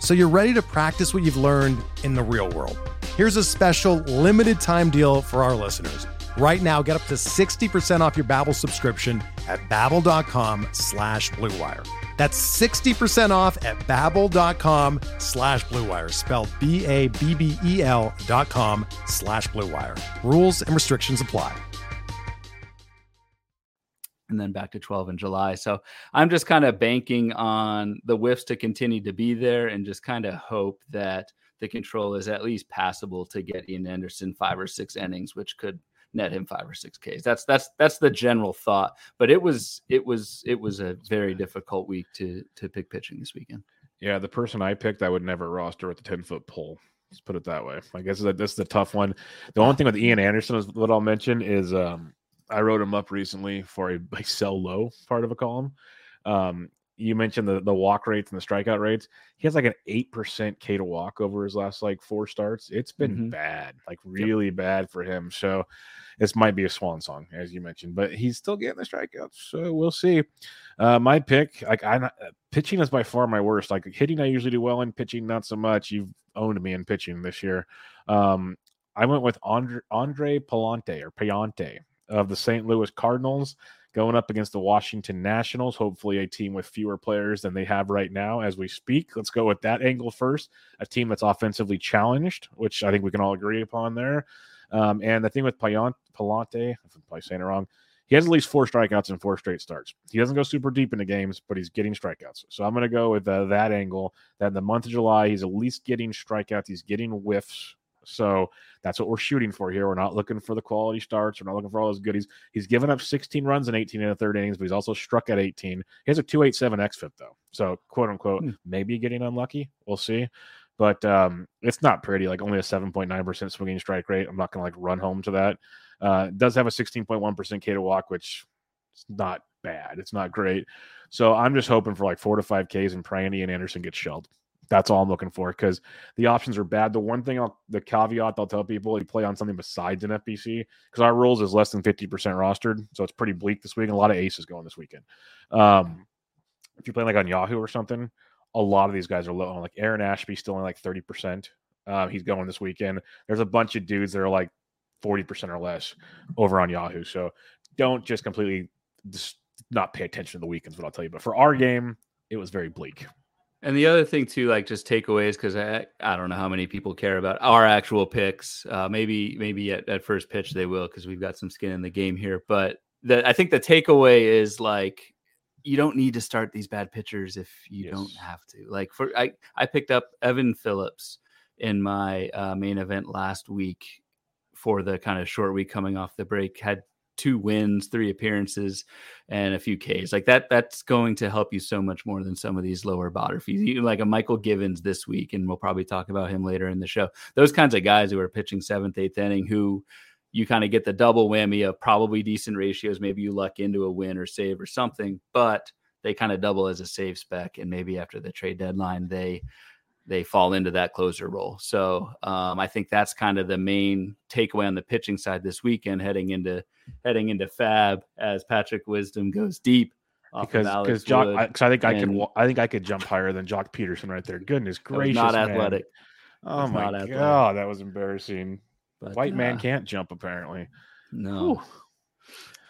so you're ready to practice what you've learned in the real world. Here's a special limited time deal for our listeners. Right now, get up to 60% off your Babbel subscription at babbel.com slash bluewire. That's 60% off at babbel.com slash bluewire, spelled B-A-B-B-E-L dot com slash bluewire. Rules and restrictions apply. And then back to 12 in July. So I'm just kind of banking on the whiffs to continue to be there and just kind of hope that the control is at least passable to get Ian Anderson five or six innings, which could net him five or six Ks. That's that's that's the general thought. But it was it was it was a very difficult week to to pick pitching this weekend. Yeah, the person I picked, I would never roster with the ten foot pole. Let's put it that way. I guess that this is the tough one. The only thing with Ian Anderson is what I'll mention is um, I wrote him up recently for a, a sell low part of a column. Um, you mentioned the the walk rates and the strikeout rates. He has like an eight percent K to walk over his last like four starts. It's been Mhm. bad, like really bad for him. So this might be a swan song, as you mentioned, but he's still getting the strikeouts. So we'll see. Uh, my pick, like I uh, pitching is by far my worst. Like hitting, I usually do well in pitching, not so much. You've owned me in pitching this year. Um, I went with Andre Andre Pallante or Payante of the St. Louis Cardinals going up against the Washington Nationals. Hopefully, a team with fewer players than they have right now as we speak. Let's go with that angle first. A team that's offensively challenged, which I think we can all agree upon there. Um, and the thing with Pallante, if I'm probably saying it wrong, He has at least four strikeouts in four straight starts. He doesn't go super deep into games, but he's getting strikeouts. So I'm going to go with uh, that angle. That in the month of July, he's at least getting strikeouts. He's getting whiffs. So that's what we're shooting for here. We're not looking for the quality starts. We're not looking for all those goodies. He's given up 16 runs in 18 in the third innings, but he's also struck at 18. He has a 287 XFIP though. So quote unquote, hmm. maybe getting unlucky. We'll see. But um, it's not pretty. Like only a 7.9% swinging strike rate. I'm not going to like run home to that. Uh, does have a 16.1% K to walk, which is not bad. It's not great. So I'm just hoping for like four to five Ks and praying Ian Anderson gets shelled. That's all I'm looking for because the options are bad. The one thing I'll, the caveat I'll tell people, you play on something besides NFBC because our rules is less than 50% rostered. So it's pretty bleak this week. And a lot of aces going this weekend. Um, if you're playing like on Yahoo or something, a lot of these guys are low on like Aaron Ashby still only like 30%. Uh, he's going this weekend. There's a bunch of dudes that are like 40% or less over on Yahoo. So don't just completely just not pay attention to the weekends, what I'll tell you. But for our game, it was very bleak. And the other thing too, like just takeaways, because I I don't know how many people care about our actual picks. Uh, maybe maybe at, at first pitch they will because we've got some skin in the game here. But the, I think the takeaway is like you don't need to start these bad pitchers if you yes. don't have to. Like for I I picked up Evan Phillips in my uh, main event last week for the kind of short week coming off the break. Had two wins, three appearances, and a few Ks. Like that, that's going to help you so much more than some of these lower bottom fees. Like a Mychal Givens this week, and we'll probably talk about him later in the show. Those kinds of guys who are pitching seventh, eighth inning, who you kind of get the double whammy of probably decent ratios. Maybe you luck into a win or save or something, but they kind of double as a save spec. And maybe after the trade deadline, they they fall into that closer role. So um, I think that's kind of the main takeaway on the pitching side this weekend, heading into heading into Fab as Patrick Wisdom goes deep. Because because Joc, I, I think I could I think I could jump higher than Joc Pederson right there. Goodness gracious, not man. athletic. Oh my god, athletic. that was embarrassing. But, White uh, man can't jump apparently. No. Whew.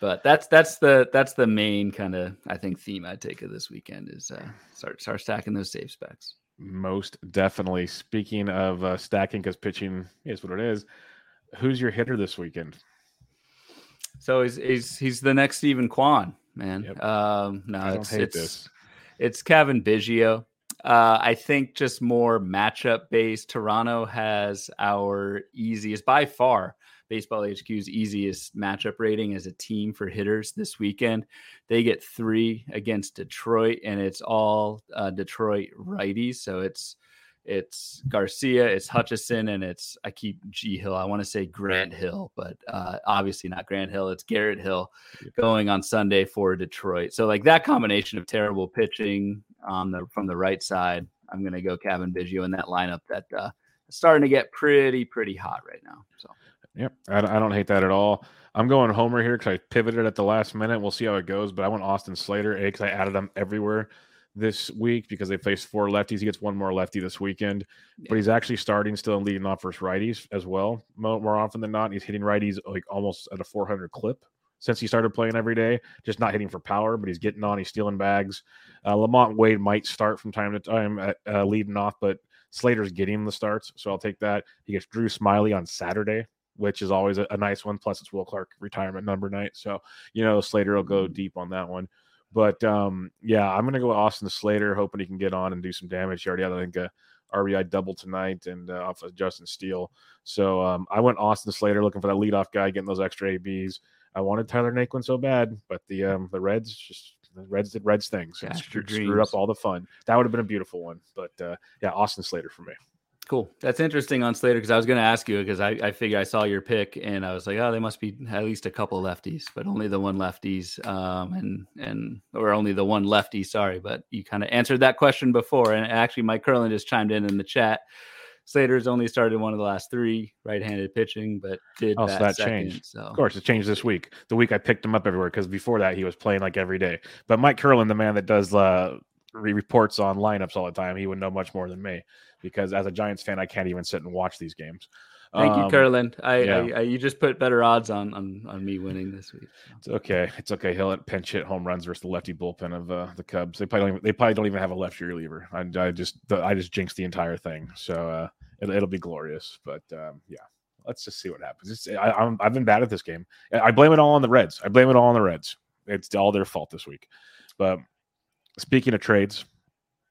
But that's that's the that's the main kind of I think theme I take of this weekend is uh, start start stacking those save specs. Most definitely. Speaking of uh, stacking, because pitching is what it is. Who's your hitter this weekend? So he's he's he's the next Steven Kwan, man. Yep. Um, no, it's it's, this. it's Cavan Biggio. Uh, I think just more matchup based. Toronto has our easiest by far Baseball HQ's easiest matchup rating as a team for hitters this weekend. They get three against Detroit, and it's all uh, Detroit righties. So it's it's Garcia, it's Hutchison, and it's I keep G Hill. I want to say Grant Hill, but uh, obviously not Grant Hill. It's Garrett Hill going on Sunday for Detroit. So like that combination of terrible pitching on the from the right side, I'm going to go Cavan Biggio in that lineup that uh, starting to get pretty pretty hot right now. So Yep, I, I don't hate that at all. I'm going Homer here because I pivoted at the last minute. We'll see how it goes, but I want Austin Slater, A, because I added them everywhere this week because they face four lefties. He gets one more lefty this weekend, yeah. but he's actually starting still and leading off versus righties as well, more, more often than not. He's hitting righties like almost at a 400 clip since he started playing every day. Just not hitting for power, but he's getting on. He's stealing bags. Uh, LaMonte Wade might start from time to time at uh, leading off, but Slater's getting the starts, so I'll take that. He gets Drew Smyly on Saturday which is always a, a, nice one. Plus, it's Will Clark retirement number night, so you know Slater will go mm-hmm. deep on that one. But um, yeah, I'm gonna go with Austin Slater, hoping he can get on and do some damage. He already had I think a RBI double tonight and uh, off of Justin Steele. So um, I went Austin Slater looking for that leadoff guy, getting those extra ABs. I wanted Tyler Naquin so bad, but the um, the Reds just the Reds did Reds things and screwed, screwed up all the fun. That would have been a beautiful one, but uh, yeah, Austin Slater for me. Cool. That's interesting on Slater because I was going to ask you because I, I figured I saw your pick and I was like, oh, they must be at least a couple lefties, but only the one lefties, um, and and or only the one lefty. Sorry, but you kind of answered that question before, and actually, Mike Curlin just chimed in in the chat. Slater's only started one of the last three right-handed pitching, but did oh, that, so that second, changed. So. Of course, it changed this week. The week I picked him up everywhere because before that he was playing like every day. But Mike Curlin, the man that does uh, reports on lineups all the time, he would know much more than me because as a Giants fan, I can't even sit and watch these games. Thank um, you, Curlin. I, yeah. I, I, you just put better odds on, on on me winning this week. It's okay. It's okay. He'll hit pinch hit home runs versus the lefty bullpen of uh, the Cubs. They probably don't even, they probably don't even have a lefty reliever. I, I just I just jinxed the entire thing. So uh, it, will be glorious. But um, yeah, let's just see what happens. It's, I, I'm, I've been bad at this game. I blame it all on the Reds. I blame it all on the Reds. It's all their fault this week. But speaking of trades,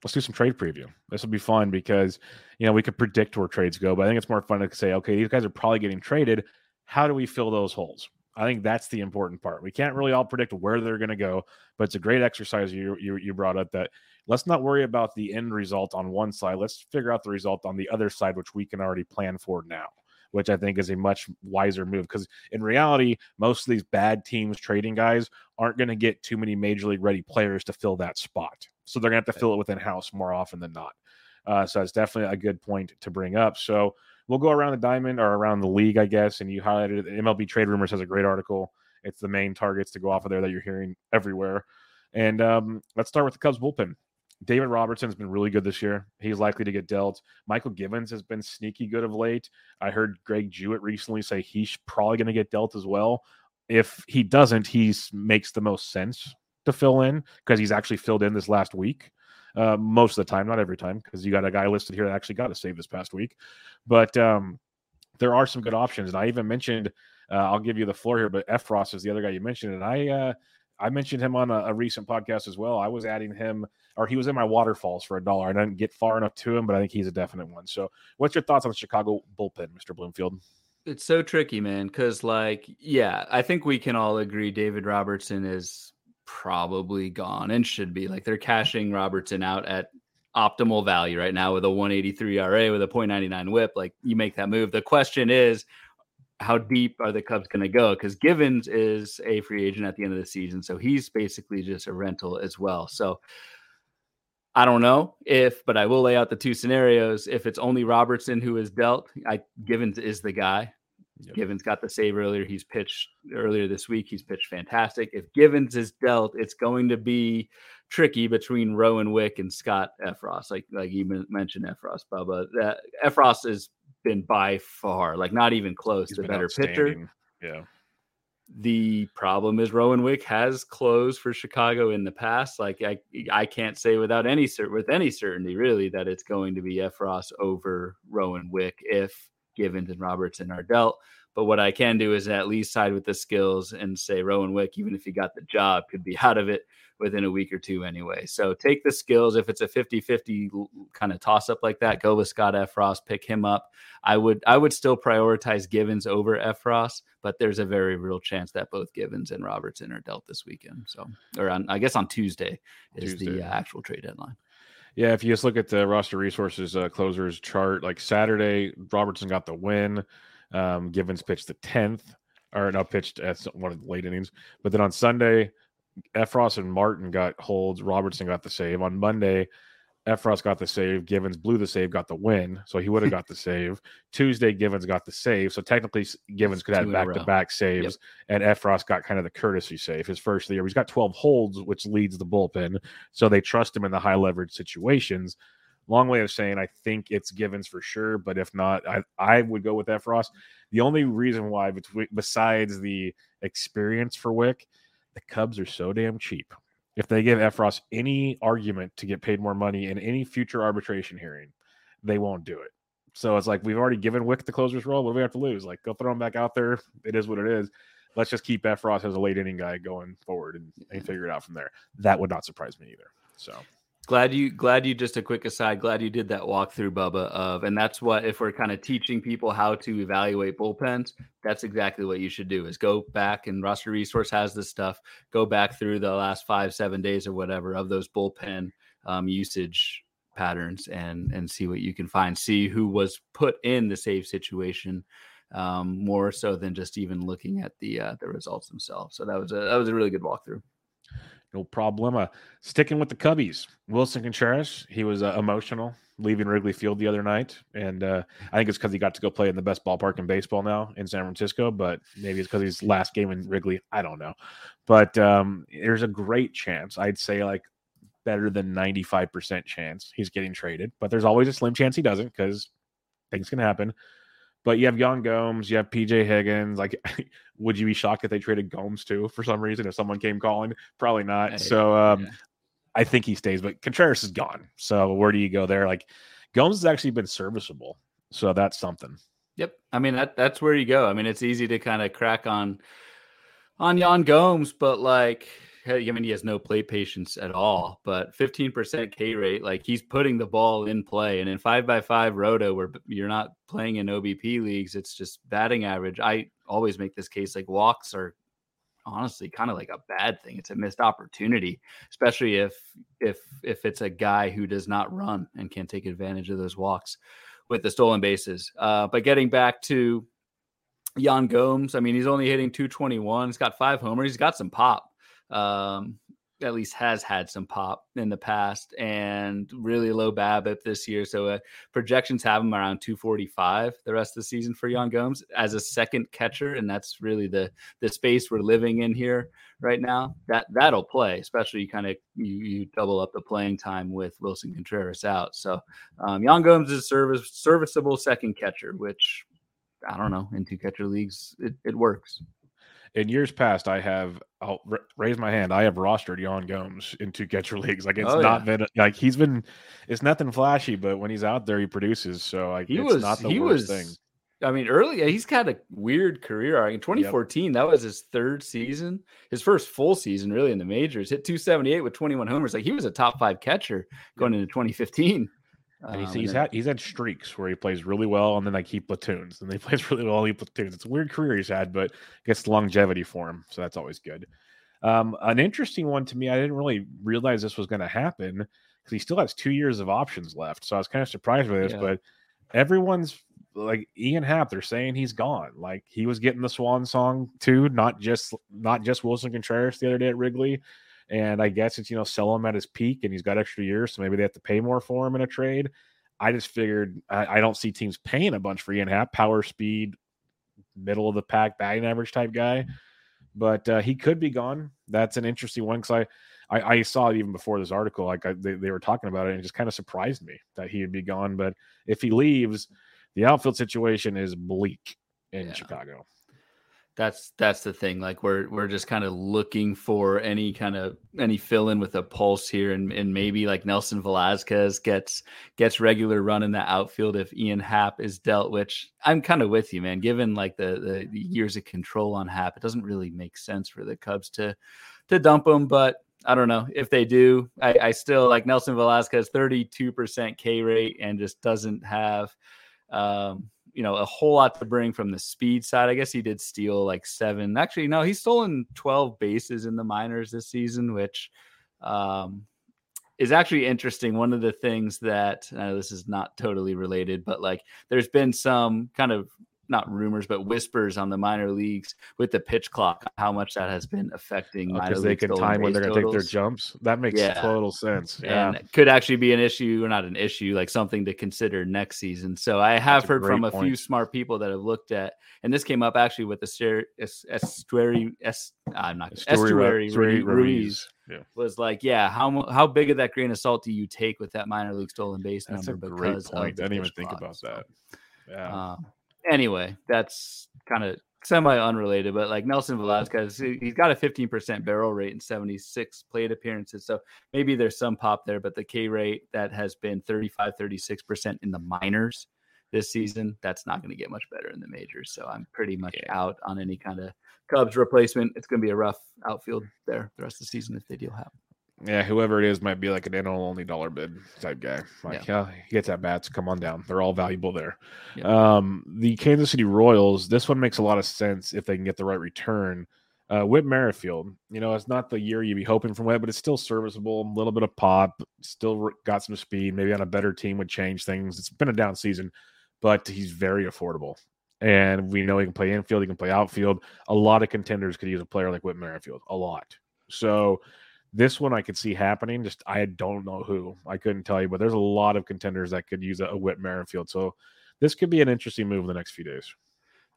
let's do some trade preview. This will be fun because you know we could predict where trades go, but I think it's more fun to say, okay, these guys are probably getting traded. How do we fill those holes? I think that's the important part. We can't really all predict where they're going to go, but it's a great exercise you, you you brought up that let's not worry about the end result on one side. Let's figure out the result on the other side, which we can already plan for now. Which I think is a much wiser move because in reality, most of these bad teams trading guys aren't going to get too many major league ready players to fill that spot. So they're going to have to fill it within house more often than not. Uh, so it's definitely a good point to bring up. So we'll go around the diamond or around the league, I guess. And you highlighted MLB Trade Rumors has a great article. It's the main targets to go off of there that you're hearing everywhere. And um, let's start with the Cubs bullpen. David Robertson's been really good this year. He's likely to get dealt. Mychal Givens has been sneaky good of late. I heard Greg Jewett recently say he's probably going to get dealt as well. If he doesn't, he makes the most sense to fill in because he's actually filled in this last week. Uh, most of the time, not every time, because you got a guy listed here that actually got a save this past week. But um, there are some good options. And I even mentioned, uh, I'll give you the floor here, but Effross is the other guy you mentioned. And I, uh, I mentioned him on a, a, recent podcast as well. I was adding him, or he was in my waterfalls for a dollar. I didn't get far enough to him, but I think he's a definite one. So, what's your thoughts on the Chicago bullpen, Mr. Bloomfield? It's so tricky, man. Because, like, yeah, I think we can all agree David Robertson is probably gone and should be. Like they're cashing Robertson out at optimal value right now with a 183 RA with a 0.99 whip. Like you make that move. The question is, how deep are the Cubs going to go? Because Givens is a free agent at the end of the season. So he's basically just a rental as well. So I don't know if, but I will lay out the two scenarios. If it's only Robertson who is dealt, I Givens is the guy. Yep. Givens got the save earlier. He's pitched earlier this week. He's pitched fantastic. If Givens is dealt, it's going to be tricky between Rowan Wick and Scott Effross. Like like you mentioned Effross, Bubba. That Effross has been by far, like not even close, He's the better pitcher. Yeah. The problem is Rowan Wick has closed for Chicago in the past. Like I, I can't say without any cert with any certainty, really, that it's going to be Effross over Rowan Wick if Givens and Robertson are dealt. But what I can do is at least side with the skills and say Rowan Wick, even if he got the job, could be out of it within a week or two anyway. So take the skills. If it's a 50 50 kind of toss up like that, go with Scott Effross, pick him up. I would I would still prioritize Givens over Effross, but there's a very real chance that both Givens and Robertson are dealt this weekend. So, or on, I guess on Tuesday is Tuesday. the uh, actual trade deadline. Yeah, if you just look at the roster resources uh, closers chart, like Saturday, Robertson got the win. Um, Givens pitched the tenth, or no, pitched at one of the late innings. But then on Sunday, Effross and Martin got holds. Robertson got the save. On Monday, Effross got the save. Givens blew the save, got the win. So he would have got the save. Tuesday, Givens got the save. So technically, Givens could have back to back saves. Yep. And Effross got kind of the courtesy save his first year. He's got 12 holds, which leads the bullpen. So they trust him in the high leverage situations. Long way of saying I think it's Givens for sure. But if not, I, I would go with Effross. The only reason why, between, besides the experience for Wick, the Cubs are so damn cheap if they give Effross any argument to get paid more money in any future arbitration hearing, they won't do it. So it's like we've already given Wick the closer's role. What do we have to lose? Like go throw him back out there. It is what it is. Let's just keep Effross as a late inning guy going forward and, and figure it out from there. That would not surprise me either. So Glad you glad you just a quick aside, glad you did that walkthrough, Bubba, of and that's what if we're kind of teaching people how to evaluate bullpens, that's exactly what you should do is go back and roster resource has this stuff, go back through the last five, seven days or whatever of those bullpen um, usage patterns and and see what you can find. See who was put in the save situation um, more so than just even looking at the uh, the results themselves. So that was a that was a really good walkthrough. No problem. Sticking with the Cubbies, Willson Contreras. He was uh, emotional leaving Wrigley Field the other night, and uh, I think it's because he got to go play in the best ballpark in baseball now in San Francisco. But maybe it's because he's last game in Wrigley. I don't know. But um, there's a great chance. I'd say like better than 95% chance he's getting traded. But there's always a slim chance he doesn't because things can happen. But you have Yan Gomes, you have PJ Higgins. Like, would you be shocked if they traded Gomes too for some reason? If someone came calling, probably not. Hey, so um, yeah. I think he stays, but Contreras is gone. So where do you go there? Like, Gomes has actually been serviceable, so that's something. Yep. I mean that that's where you go. I mean, it's easy to kind of crack on on Yan Gomes, but like I mean, he has no play patience at all. But 15% K rate, like he's putting the ball in play. And in five by five roto, where you're not playing in OBP leagues, it's just batting average. I always make this case like walks are honestly kind of like a bad thing. It's a missed opportunity, especially if if if it's a guy who does not run and can't take advantage of those walks with the stolen bases. Uh, but getting back to Yan Gomes, I mean, he's only hitting 221. He's got five homers. He's got some pop. Um, at least has had some pop in the past and really low BABIP this year. So uh, projections have him around 245 the rest of the season for Yan Gomes as a second catcher, and that's really the the space we're living in here right now. That that'll play, especially you kind of you you double up the playing time with Willson Contreras out. So um, Yan Gomes is a service serviceable second catcher, which I don't know in two catcher leagues it, it works in years past, I have I'll r- raise my hand. I have rostered Yan Gomes in two catcher leagues. Like it's oh, not yeah. been like he's been. It's nothing flashy, but when he's out there, he produces. So like he was not the he worst was, thing. I mean, early he's had a weird career. In 2014, yep. that was his third season, his first full season, really in the majors. Hit 278 with 21 homers. Like he was a top five catcher going into 2015. And he's, um, he's had he's had streaks where he plays really well and then like he platoons and then he plays really well he platoons. It's a weird career he's had, but gets longevity for him, so that's always good. Um, an interesting one to me, I didn't really realize this was going to happen because he still has two years of options left. So I was kind of surprised by this, yeah. but everyone's like Ian Happ, they're saying he's gone. Like he was getting the swan song too, not just not just Willson Contreras the other day at Wrigley. And I guess it's, you know, sell him at his peak and he's got extra years. So maybe they have to pay more for him in a trade. I just figured I, I don't see teams paying a bunch for Ian Happ, power speed, middle of the pack, batting average type guy. But uh, he could be gone. That's an interesting one because I, I, I, saw it even before this article, like I, they, they were talking about it, and it just kind of surprised me that he would be gone. But if he leaves, the outfield situation is bleak in yeah. Chicago that's that's the thing like we're we're just kind of looking for any kind of any fill in with a pulse here and and maybe like Nelson Velazquez gets gets regular run in the outfield if Ian Happ is dealt which I'm kind of with you man. Given like the, the years of control on Happ it doesn't really make sense for the Cubs to to dump him but I don't know. If they do I, I still like Nelson Velazquez 32% K rate and just doesn't have um you know a whole lot to bring from the speed side. I guess he did steal like seven. Actually, no, he's stolen twelve bases in the minors this season, which um, is actually interesting. One of the things that uh, this is not totally related, but like there's been some kind of not rumors, but whispers on the minor leagues with the pitch clock, how much that has been affecting because oh, they can time when they're going to take their jumps. That makes yeah. total sense. Yeah. And could actually be an issue, or not an issue, like something to consider next season. So I have That's heard from a few smart people that have looked at, and this came up actually with the estuary, es, I'm not estuary, Esteury Ruiz. Yeah. was like, yeah, how how big of that grain of salt do you take with that minor league stolen base That's number? A great point. I didn't even think about that. Yeah. Um, anyway, that's kind of semi unrelated, but like Nelson Velazquez, he's got a 15% barrel rate and 76 plate appearances. So maybe there's some pop there, but the K rate that has been 35, 36% in the minors this season, that's not going to get much better in the majors. So I'm pretty much yeah. out on any kind of Cubs replacement. It's going to be a rough outfield there the rest of the season if they deal happen yeah, whoever it is might be like an NL only dollar bid type guy. Like, yeah, yeah he gets at bats. Come on down. They're all valuable there. Yeah. Um, the Kansas City Royals. This one makes a lot of sense if they can get the right return. Uh, Whit Merrifield. You know, it's not the year you'd be hoping from Whit, but it's still serviceable. A little bit of pop. Still got some speed. Maybe on a better team would change things. It's been a down season, but he's very affordable. And we know he can play infield. He can play outfield. A lot of contenders could use a player like Whit Merrifield. A lot. So this one I could see happening. Just I don't know who. I couldn't tell you, but there's a lot of contenders that could use a, a Whit Merrifield. So this could be an interesting move in the next few days.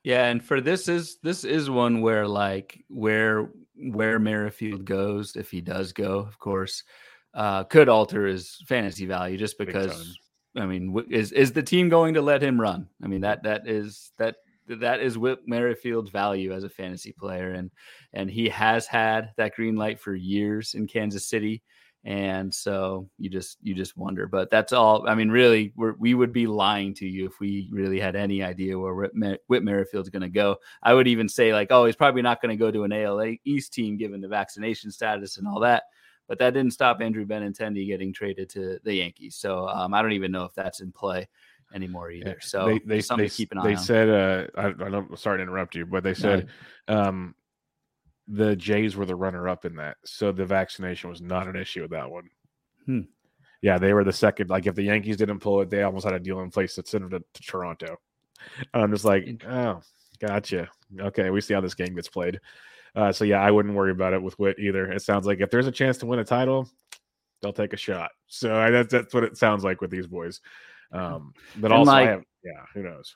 Yeah, and for this is this is one where like where where Merrifield goes, if he does go, of course, uh, could alter his fantasy value just because. I mean, is is the team going to let him run? I mean that that is that that is Whit Merrifield's value as a fantasy player, and and he has had that green light for years in Kansas City. and so you just you just wonder. But that's all i mean really we would be lying to you if we really had any idea where whit, Mer- whit merrifield's going to go. I would even say like oh he's probably not going to go to an ala east team given the vaccination status and all that. But that didn't stop andrew benintendi getting traded to the yankees. So um, i don't even know if that's in play anymore either. so they they, something they, to keep an eye they on. said uh I, I don't sorry to interrupt you but they said um the jays were the runner up in that so the vaccination was not an issue with that one. Hmm. yeah they were the second like if the yankees didn't pull it they almost had a deal in place that sent it to, to toronto. And i'm just like oh gotcha. Okay we see how this game gets played. Uh so yeah i wouldn't worry about it with wit either. It sounds like if there's a chance to win a title they'll take a shot. So I, that's, that's what it sounds like with these boys um but also I like, have, yeah who knows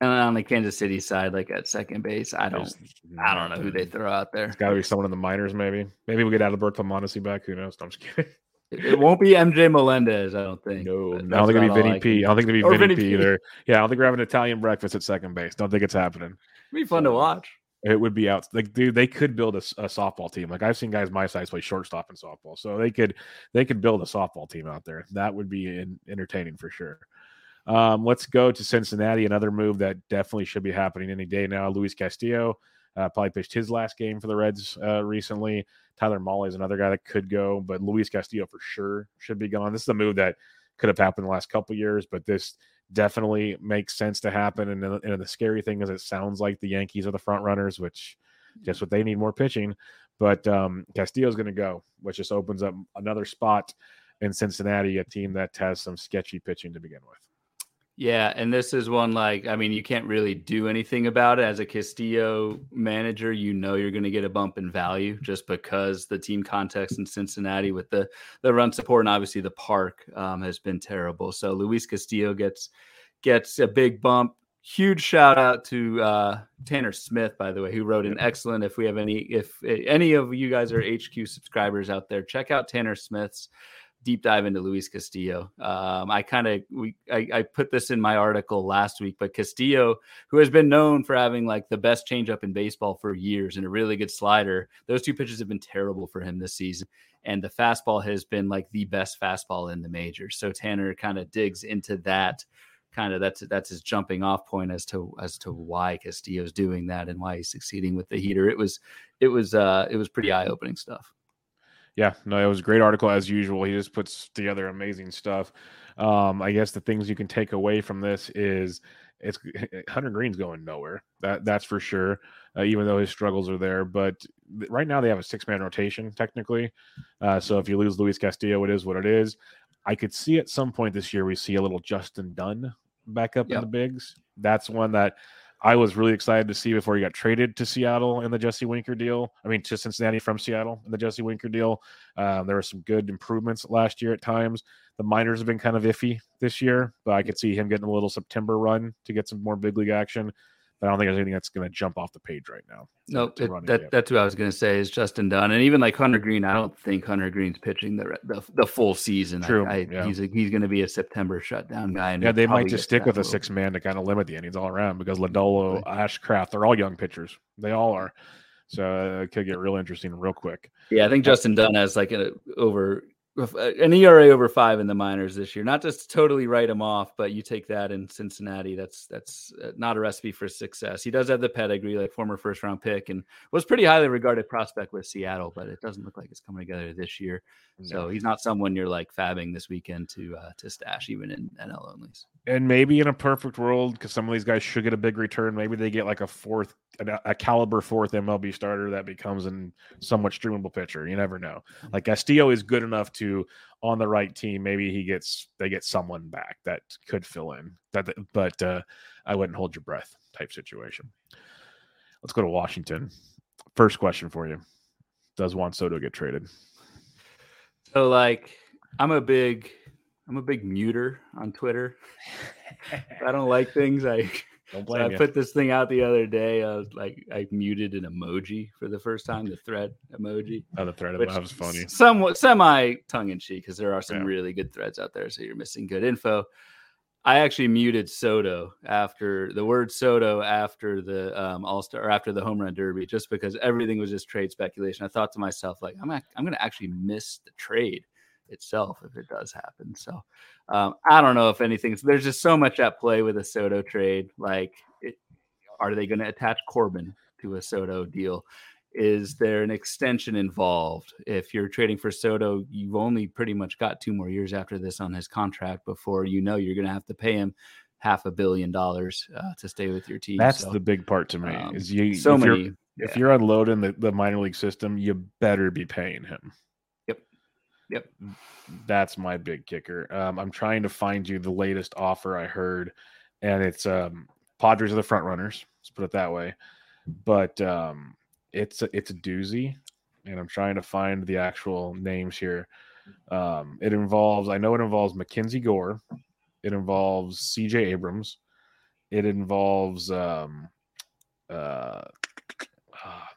and on the kansas city side like at second base i don't i don't know who they throw out there It's got to be someone in the minors, maybe. Maybe we get Alberto Mondesi back. Who knows? No, I'm just kidding. It, won't be MJ Melendez, I don't think. No, I don't think it'll be Vinny P. I don't think it'll be Or Vinny, Vinny P either. Yeah, I don't think we're having Italian breakfast at second base. Don't think it's happening. It'd be fun to watch. It would be out. Like, dude, they could build a softball team. Like I've seen guys my size play shortstop in softball, so they could they could build a softball team out there. That would be in, entertaining for sure. Um, let's go to Cincinnati. Another move that definitely should be happening any day now. Luis Castillo uh, probably pitched his last game for the Reds uh, recently. Tyler Mahle is another guy that could go, but Luis Castillo for sure should be gone. This is a move that could have happened the last couple years, but this definitely makes sense to happen. And, and the scary thing is, it sounds like the Yankees are the front runners, which just what they need more pitching. But um, Castillo's going to go, which just opens up another spot in Cincinnati, a team that has some sketchy pitching to begin with. Yeah, and this is one like I mean, you can't really do anything about it as a Castillo manager. You know you're going to get a bump in value just because the team context in Cincinnati with the the run support and obviously the park um, has been terrible. So Luis Castillo gets gets a big bump. Huge shout out to uh, Tanner Smith, by the way, who wrote an excellent. If we have any, if any of you guys are HQ subscribers out there, check out Tanner Smith's deep dive into Luis Castillo. Um, I kind of we I, I put this in my article last week, but Castillo, who has been known for having like the best changeup in baseball for years and a really good slider, those two pitches have been terrible for him this season. And the fastball has been like the best fastball in the majors. So Tanner kind of digs into that. Kind of that's that's his jumping off point as to as to why Castillo's doing that and why he's succeeding with the heater. It was it was uh it was pretty eye opening stuff. Yeah, no, it was a great article as usual. He just puts together amazing stuff. Um, I guess the things you can take away from this is it's Hunter Greene's going nowhere. That that's for sure. Uh, even though his struggles are there, but right now they have a six man rotation technically. Uh, so if you lose Luis Castillo, it is what it is. I could see at some point this year we see a little Justin Dunn back up in the bigs. That's one that I was really excited to see before he got traded to Seattle in the Jesse Winker deal. I mean, to Cincinnati from Seattle in the Jesse Winker deal. Um, there were some good improvements last year at times. The minors have been kind of iffy this year, but I could see him getting a little September run to get some more big league action. But I don't think there's anything that's going to jump off the page right now. No, to it- that, that's what I was going to say is Justin Dunn, and even like Hunter Greene. I don't think Hunter Greene's pitching the the, the full season. True, I, yeah. He's a, he's going to be a September shutdown guy. And yeah, they might just stick with a six man to kind of limit the innings all around because Lodolo, Ashcraft, they're all young pitchers. They all are. So uh, it could get real interesting real quick. Yeah, I think Justin Dunn has like a over an ERA over five in the minors this year. Not just to totally write him off, but you take that in Cincinnati. That's that's uh, not a recipe for success. He does have the pedigree, like former first round pick, and was pretty highly regarded prospect with Seattle, but it doesn't look like it's coming together this year. So he's not someone you're like fabbing this weekend to uh, to stash even in NL onlys. And maybe in a perfect world, because some of these guys should get a big return, maybe they get like a fourth, a, a caliber fourth MLB starter that becomes a somewhat streamable pitcher. You never know. Like Castillo is good enough to on the right team. Maybe he gets they get someone back that could fill in. That, but uh, I wouldn't hold your breath type situation. Let's go to Washington. First question for you: Does Juan Soto get traded? So like I'm a big I'm a big muter on Twitter. I don't like things, I Don't so blame I you. put this thing out the other day. I was like I muted an emoji for the first time, the thread emoji. Another thread Which that was funny. Somewhat semi tongue in cheek because there are some Yeah. really good threads out there. So you're missing good info. I actually muted Soto after the word Soto after the um, All Star or after the home run derby, just because everything was just trade speculation. I thought to myself, like, I'm I'm going to actually miss the trade itself if it does happen. So um, I don't know if anything. There's just so much at play with a Soto trade. Like, it, are they going to attach Corbin to a Soto deal? is there an extension involved? If you're trading for Soto, you've only pretty much got two more years after this on his contract before you know you're going to have to pay him half a billion dollars uh, to stay with your team. That's so, the big part to me um, is you. So if many. You're, yeah. If you're unloading the, the minor league system, you better be paying him. Yep. That's my big kicker. Um, I'm trying to find you the latest offer I heard, and it's um, Padres are the front runners. Let's put it that way. But um, it's a, it's a doozy, and I'm trying to find the actual names here. Um, it involves I know it involves Mackenzie Gore, it involves C.J. Abrams, it involves um, uh,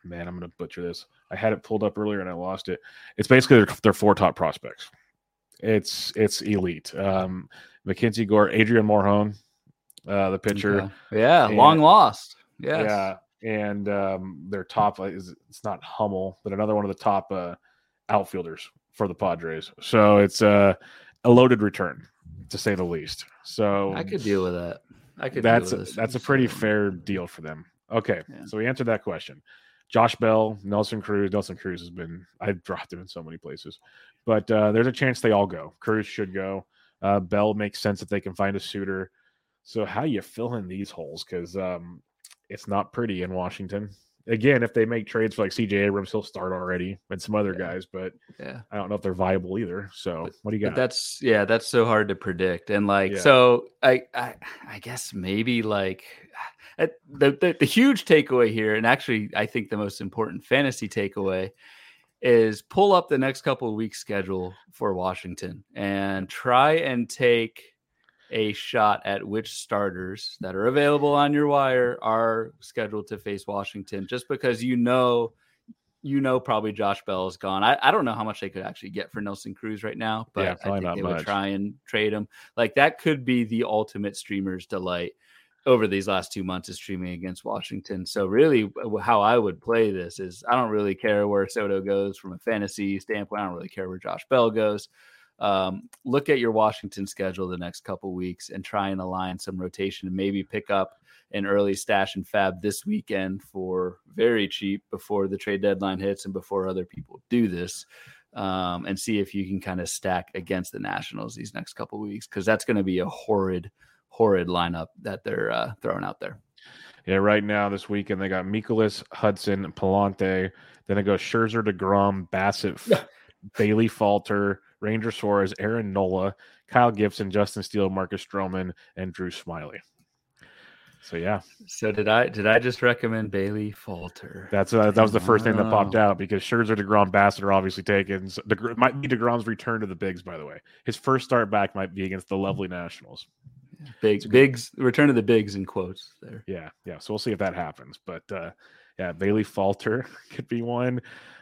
man, I'm gonna butcher this. I had it pulled up earlier and I lost it. It's basically their, their four top prospects. It's it's elite. Um, Mackenzie Gore, Adrian Morejon, uh, the pitcher. Okay. Yeah, and, long lost. Yes. Yeah, and um, their top is it's not Hummel, but another one of the top uh, outfielders for the Padres. So it's uh, a loaded return to say the least. So I could deal with that. I could. That's a, that's a pretty fair deal for them. Okay, yeah. so we answered that question. Josh Bell, Nelson Cruz. Nelson Cruz has been I've dropped him in so many places, but uh, there's a chance they all go. Cruz should go. Uh, Bell makes sense if they can find a suitor. So how you fill in these holes? Because um, it's not pretty in Washington. Again, if they make trades for like CJ Abrams, he'll start already, and some other yeah. guys, but yeah, I don't know if they're viable either. So but, what do you got? that's yeah, that's so hard to predict. And like, yeah. so I, I, I guess maybe like Uh, the, the the huge takeaway here, and actually I think the most important fantasy takeaway is pull up the next couple of weeks schedule for Washington and try and take a shot at which starters that are available on your wire are scheduled to face Washington just because you know you know probably Josh Bell is gone. I, I don't know how much they could actually get for Nelson Cruz right now, but yeah, I think they much. would try and trade him. Like that could be the ultimate streamer's delight over these last two months of streaming against Washington. So really how I would play this is I don't really care where Soto goes from a fantasy standpoint. I don't really care where Josh Bell goes um, look at your Washington schedule the next couple weeks and try and align some rotation and maybe pick up an early stash and fab this weekend for very cheap before the trade deadline hits and before other people do this. Um, and see if you can kind of stack against the Nationals these next couple weeks because that's going to be a horrid, horrid lineup that they're uh, throwing out there. Yeah, right now this weekend they got Mikolas, Hudson, Pallante. Then it goes Scherzer, Degrom, Bassett, Bailey Falter, Ranger Suarez, Aaron Nola, Kyle Gibson, Justin Steele, Marcus Stroman, and Drew Smyly. So yeah. So did I? Did I just recommend Bailey Falter? That's uh, that was the first thing that popped out because Scherzer, Degrom, Bassett are obviously taken. So De- might be Degrom's return to the bigs. By the way, his first start back might be against the lovely Nationals. Big bigs return to the bigs in quotes there. Yeah, yeah. So we'll see if that happens. But uh, yeah, Bailey Falter could be one.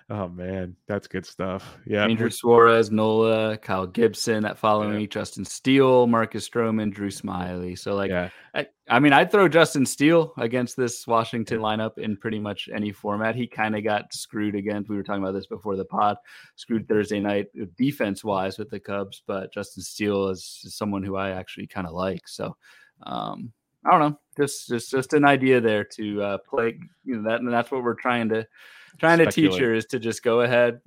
Oh man, that's good stuff. Yeah, Andrew Suarez, Nola, Kyle Gibson that following yeah. Justin Steele, Marcus Stroman, Drew Smyly. So like, yeah. I, I, mean, I'd throw Justin Steele against this Washington lineup in pretty much any format. He kind of got screwed again. We were talking about this before the pod. Screwed Thursday night defense wise with the Cubs, but Justin Steele is, is someone who I actually kind of like. So. um I don't know, just just just an idea there to uh, play. You know that, and that's what we're trying to trying to teach her is to just go ahead.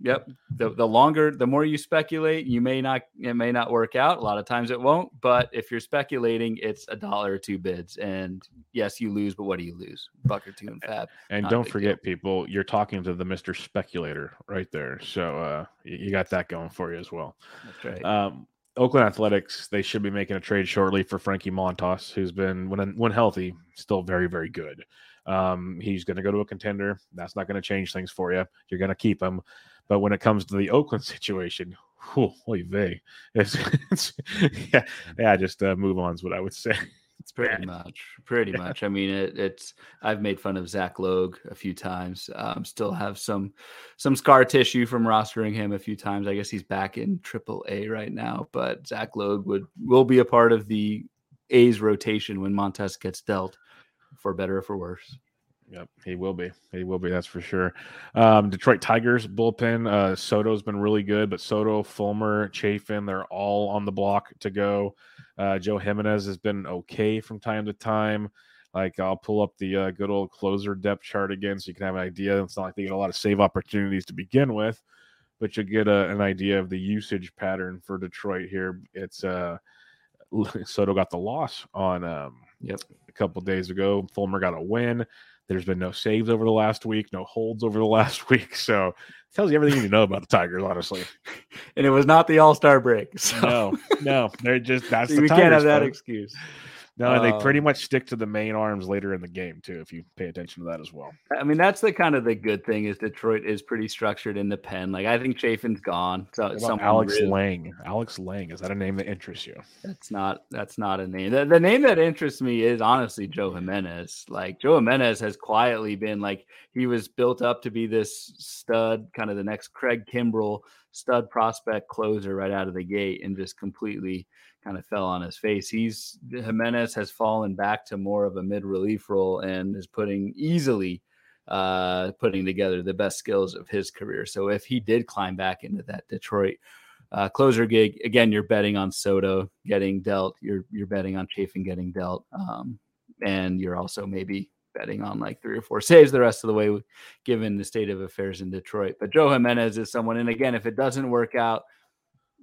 Yep. The, the longer, the more you speculate, you may not, it may not work out. A lot of times it won't. But if you're speculating, it's a dollar or two bids. And yes, you lose, but what do you lose? Buck or two and fab. And don't forget, deal. people, you're talking to the Mr. Speculator right there. So uh, you got that going for you as well. That's right. Um, Oakland Athletics, they should be making a trade shortly for Frankie Montas, who's been, when, when healthy, still very, very good. Um, he's going to go to a contender. That's not going to change things for you. You're going to keep him. But when it comes to the Oakland situation, holy vey, it's, it's, yeah, yeah, just uh, move on is what I would say. It's pretty much, pretty much. I mean, it, it's. I've made fun of Zach Logue a few times. Um, still have some, some scar tissue from rostering him a few times. I guess he's back in Triple A right now. But Zach Logue would will be a part of the A's rotation when Montas gets dealt, for better or for worse. Yep, he will be. He will be. That's for sure. Um, Detroit Tigers bullpen. Uh, Soto's been really good, but Soto, Fulmer, Chafin, they're all on the block to go. Uh, Joe Jimenez has been okay from time to time. Like I'll pull up the uh, good old closer depth chart again, so you can have an idea. It's not like they get a lot of save opportunities to begin with, but you get a, an idea of the usage pattern for Detroit here. It's uh, Soto got the loss on um, yep a couple days ago. Fulmer got a win. There's been no saves over the last week, no holds over the last week. So it tells you everything you need to know about the Tigers, honestly. And it was not the All Star break. So. No, no, they're just that's the we Tigers. can't have that folks. excuse. No, and they pretty Um, much stick to the main arms later in the game too. If you pay attention to that as well. I mean, that's the kind of the good thing is Detroit is pretty structured in the pen. Like I think Chafin's gone. So Alex Lange. Alex Lange is that a name that interests you? That's not that's not a name. The, the name that interests me is honestly Joe Jimenez. Like Joe Jimenez has quietly been like he was built up to be this stud, kind of the next Craig Kimbrel stud prospect closer right out of the gate, and just completely kind of fell on his face. He's Jimenez has fallen back to more of a mid relief role and is putting easily uh putting together the best skills of his career. So if he did climb back into that Detroit uh, closer gig again you're betting on soto getting dealt you're you're betting on chafin getting dealt um, and you're also maybe betting on like three or four saves the rest of the way given the state of affairs in detroit but joe jimenez is someone and again if it doesn't work out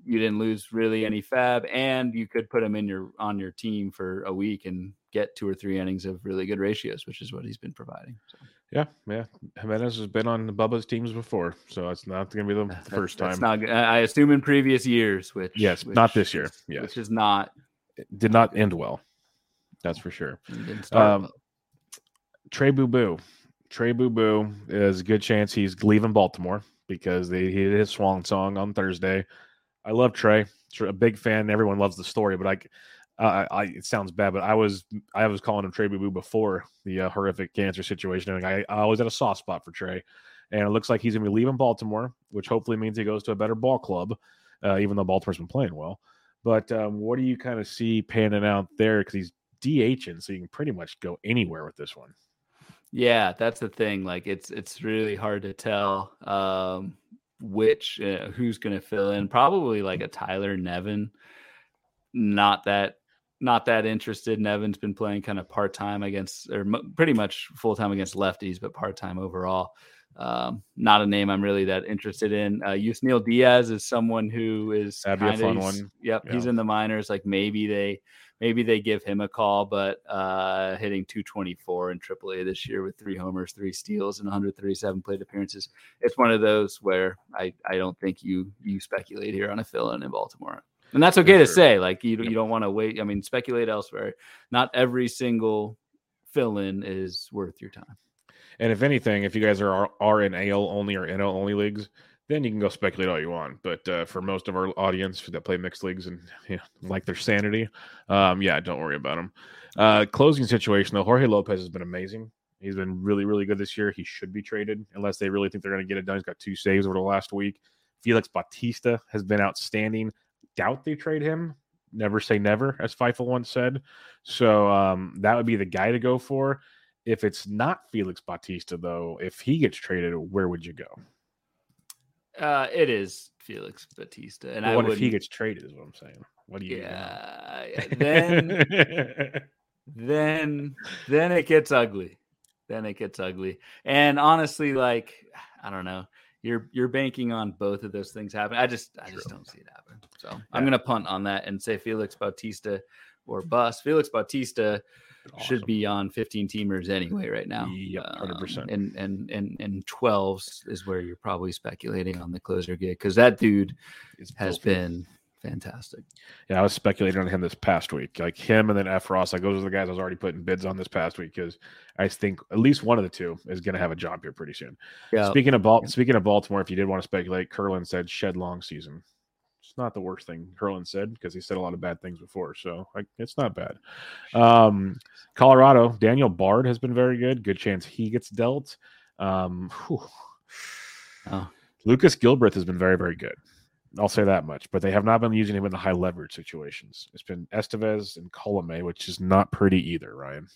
you didn't lose really any fab and you could put him in your on your team for a week and get two or three innings of really good ratios which is what he's been providing so Yeah, yeah. Jimenez has been on Bubba's teams before, so it's not going to be the first time. not i assume in previous years which Yes, which not this year. Yes. which is not It did not end well. That's for sure. didn't start Um, well. Trey Boo Boo. Trey Boo Boo is a good chance he's leaving Baltimore because they, he did his swan song on Thursday. I love Trey. Tr- A big fan. Everyone loves the story, but I, I, I it sounds bad, but I was I was calling him Trey Boo Boo before the uh, horrific cancer situation, and I, I always had a soft spot for Trey. And it looks like he's going to be leaving Baltimore, which hopefully means he goes to a better ball club, uh, even though Baltimore's been playing well. But um, what do you kind of see panning out there? Because he's DHing, so you can pretty much go anywhere with this one. Yeah, that's the thing. Like it's it's really hard to tell um, which uh, who's going to fill in. Probably like a Tyler Nevin. Not that not that interested. Nevin's been playing kind of part time against or m- pretty much full time against lefties, but part time overall. Um, not a name I'm really that interested in. Uh, Yusniel Diaz is someone who is That'd be a fun one. Yep, he's in the minors. Like maybe they maybe they give him a call, but uh, hitting 224 in AAA this year with three homers, three steals, and 137 plate appearances. It's one of those where I, I don't think you you speculate here on a fill in in Baltimore, and that's okay to say. Like you you don't want to wait. I mean, speculate elsewhere. Not every single fill in is worth your time. And if anything, if you guys are are in AL only or NL only leagues, then you can go speculate all you want. But uh, for most of our audience that play mixed leagues and you know, like their sanity, um, yeah, don't worry about them. Uh, closing situation though, Jorge Lopez has been amazing. He's been really, really good this year. He should be traded unless they really think they're going to get it done. He's got two saves over the last week. Felix Bautista has been outstanding. Doubt they trade him. Never say never, as Feifel once said. So um, that would be the guy to go for. If it's not Felix Bautista, though, if he gets traded, where would you go? Uh, it is Felix Batista, and I what if he gets traded? Is what I'm saying. What do you? yeah, yeah, then then then it gets ugly then it gets ugly and honestly like i don't know you're you're banking on both of those things happening i just i just True. don't see it happen so Yeah. i'm gonna punt on that and say felix bautista or bust felix bautista should be on 15 teamers anyway right now Yep, 100%. Um, and and and and 12s is where you're probably speculating on the closer gig because that dude It's has filthy. been fantastic Yeah, I was speculating on him this past week, like him and then F Ross. Like those are the guys I was already putting bids on this past week because I think at least one of the two is going to have a job here pretty soon. yeah Speaking of Bal- speaking of Baltimore, if you did want to speculate, Curlin said shed long season. It's not the worst thing Herlin said because he said a lot of bad things before. So like, it's not bad. Um, Colorado, Daniel Bard has been very good. Good chance he gets dealt. Um, oh. Lucas Gilbreath has been very, very good. I'll say that much. But they have not been using him in the high leverage situations. It's been Estevez and Colome, which is not pretty either, Ryan.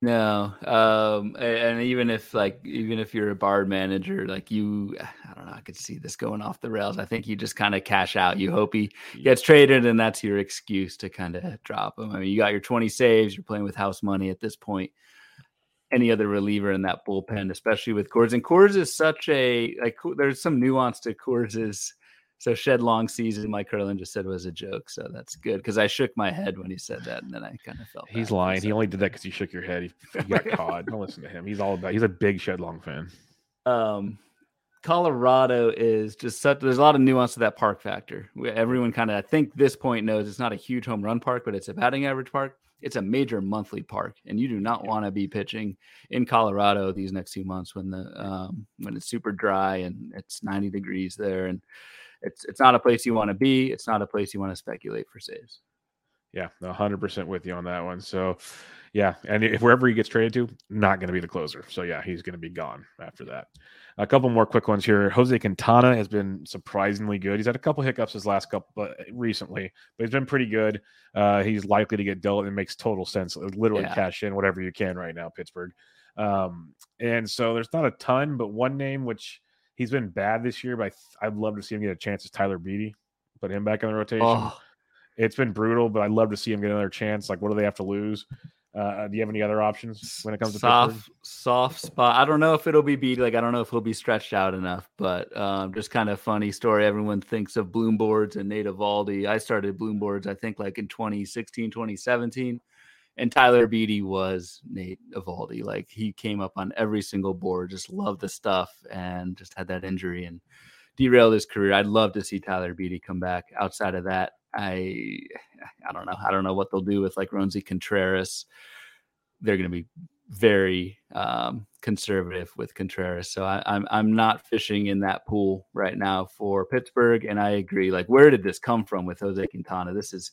No, um, and even if like even if you're a Bard manager, like you, I don't know, I could see this going off the rails. I think you just kind of cash out. You hope he gets traded, and that's your excuse to kind of drop him. I mean, you got your 20 saves. You're playing with house money at this point. Any other reliever in that bullpen, especially with Coors, and Coors is such a like. There's some nuance to Coors's so shed long season, Mike Herlin just said was a joke. So that's good because I shook my head when he said that, and then I kind of felt he's lying. He only did that because you shook your head. He, he got caught. Don't listen to him. He's all about. He's a big shed long fan. Um, Colorado is just such. There's a lot of nuance to that park factor. Everyone kind of, I think, this point knows it's not a huge home run park, but it's a batting average park. It's a major monthly park, and you do not want to be pitching in Colorado these next two months when the um, when it's super dry and it's 90 degrees there and it's it's not a place you want to be. It's not a place you want to speculate for saves. Yeah, hundred percent with you on that one. So, yeah, and if wherever he gets traded to, not going to be the closer. So yeah, he's going to be gone after that. A couple more quick ones here. Jose Quintana has been surprisingly good. He's had a couple hiccups his last couple, but recently, but he's been pretty good. Uh, he's likely to get dealt. It makes total sense. Literally yeah. cash in whatever you can right now, Pittsburgh. Um, and so there's not a ton, but one name which He's been bad this year, but I'd love to see him get a chance as Tyler Beede. Put him back in the rotation. Oh. It's been brutal, but I'd love to see him get another chance. Like, what do they have to lose? Uh, do you have any other options when it comes to soft, soft spot? I don't know if it'll be Beede. Like, I don't know if he'll be stretched out enough, but um, just kind of funny story. Everyone thinks of Bloom boards and Nate Eovaldi. I started Bloom boards, I think, like in 2016, 2017 and Tyler Beede was Nate Eovaldi. Like he came up on every single board, just loved the stuff, and just had that injury and derailed his career. I'd love to see Tyler Beede come back. Outside of that, I I don't know. I don't know what they'll do with like Roansy Contreras. They're going to be very um, conservative with Contreras, so I, I'm I'm not fishing in that pool right now for Pittsburgh. And I agree. Like, where did this come from with Jose Quintana? This is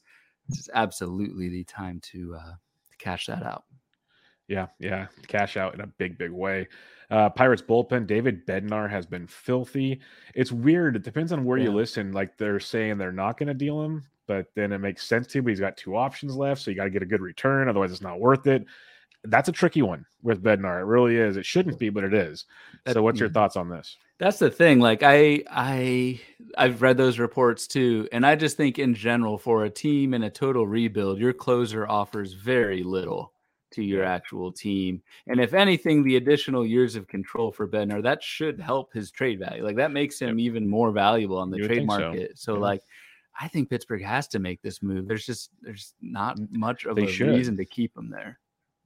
this is absolutely the time to uh, cash that out. Yeah, yeah, cash out in a big, big way. Uh, Pirates bullpen, David Bednar has been filthy. It's weird. It depends on where yeah. you listen. Like they're saying they're not going to deal him, but then it makes sense to. But he's got two options left, so you got to get a good return. Otherwise, it's not worth it. That's a tricky one with Bednar. It really is. It shouldn't be, but it is. So, what's your thoughts on this? That's the thing. Like I, I, I've read those reports too, and I just think in general, for a team in a total rebuild, your closer offers very little to your actual team. And if anything, the additional years of control for Bednar that should help his trade value. Like that makes him yep. even more valuable on the you trade market. So, so yeah. like I think Pittsburgh has to make this move. There's just there's not much of they a should. reason to keep him there.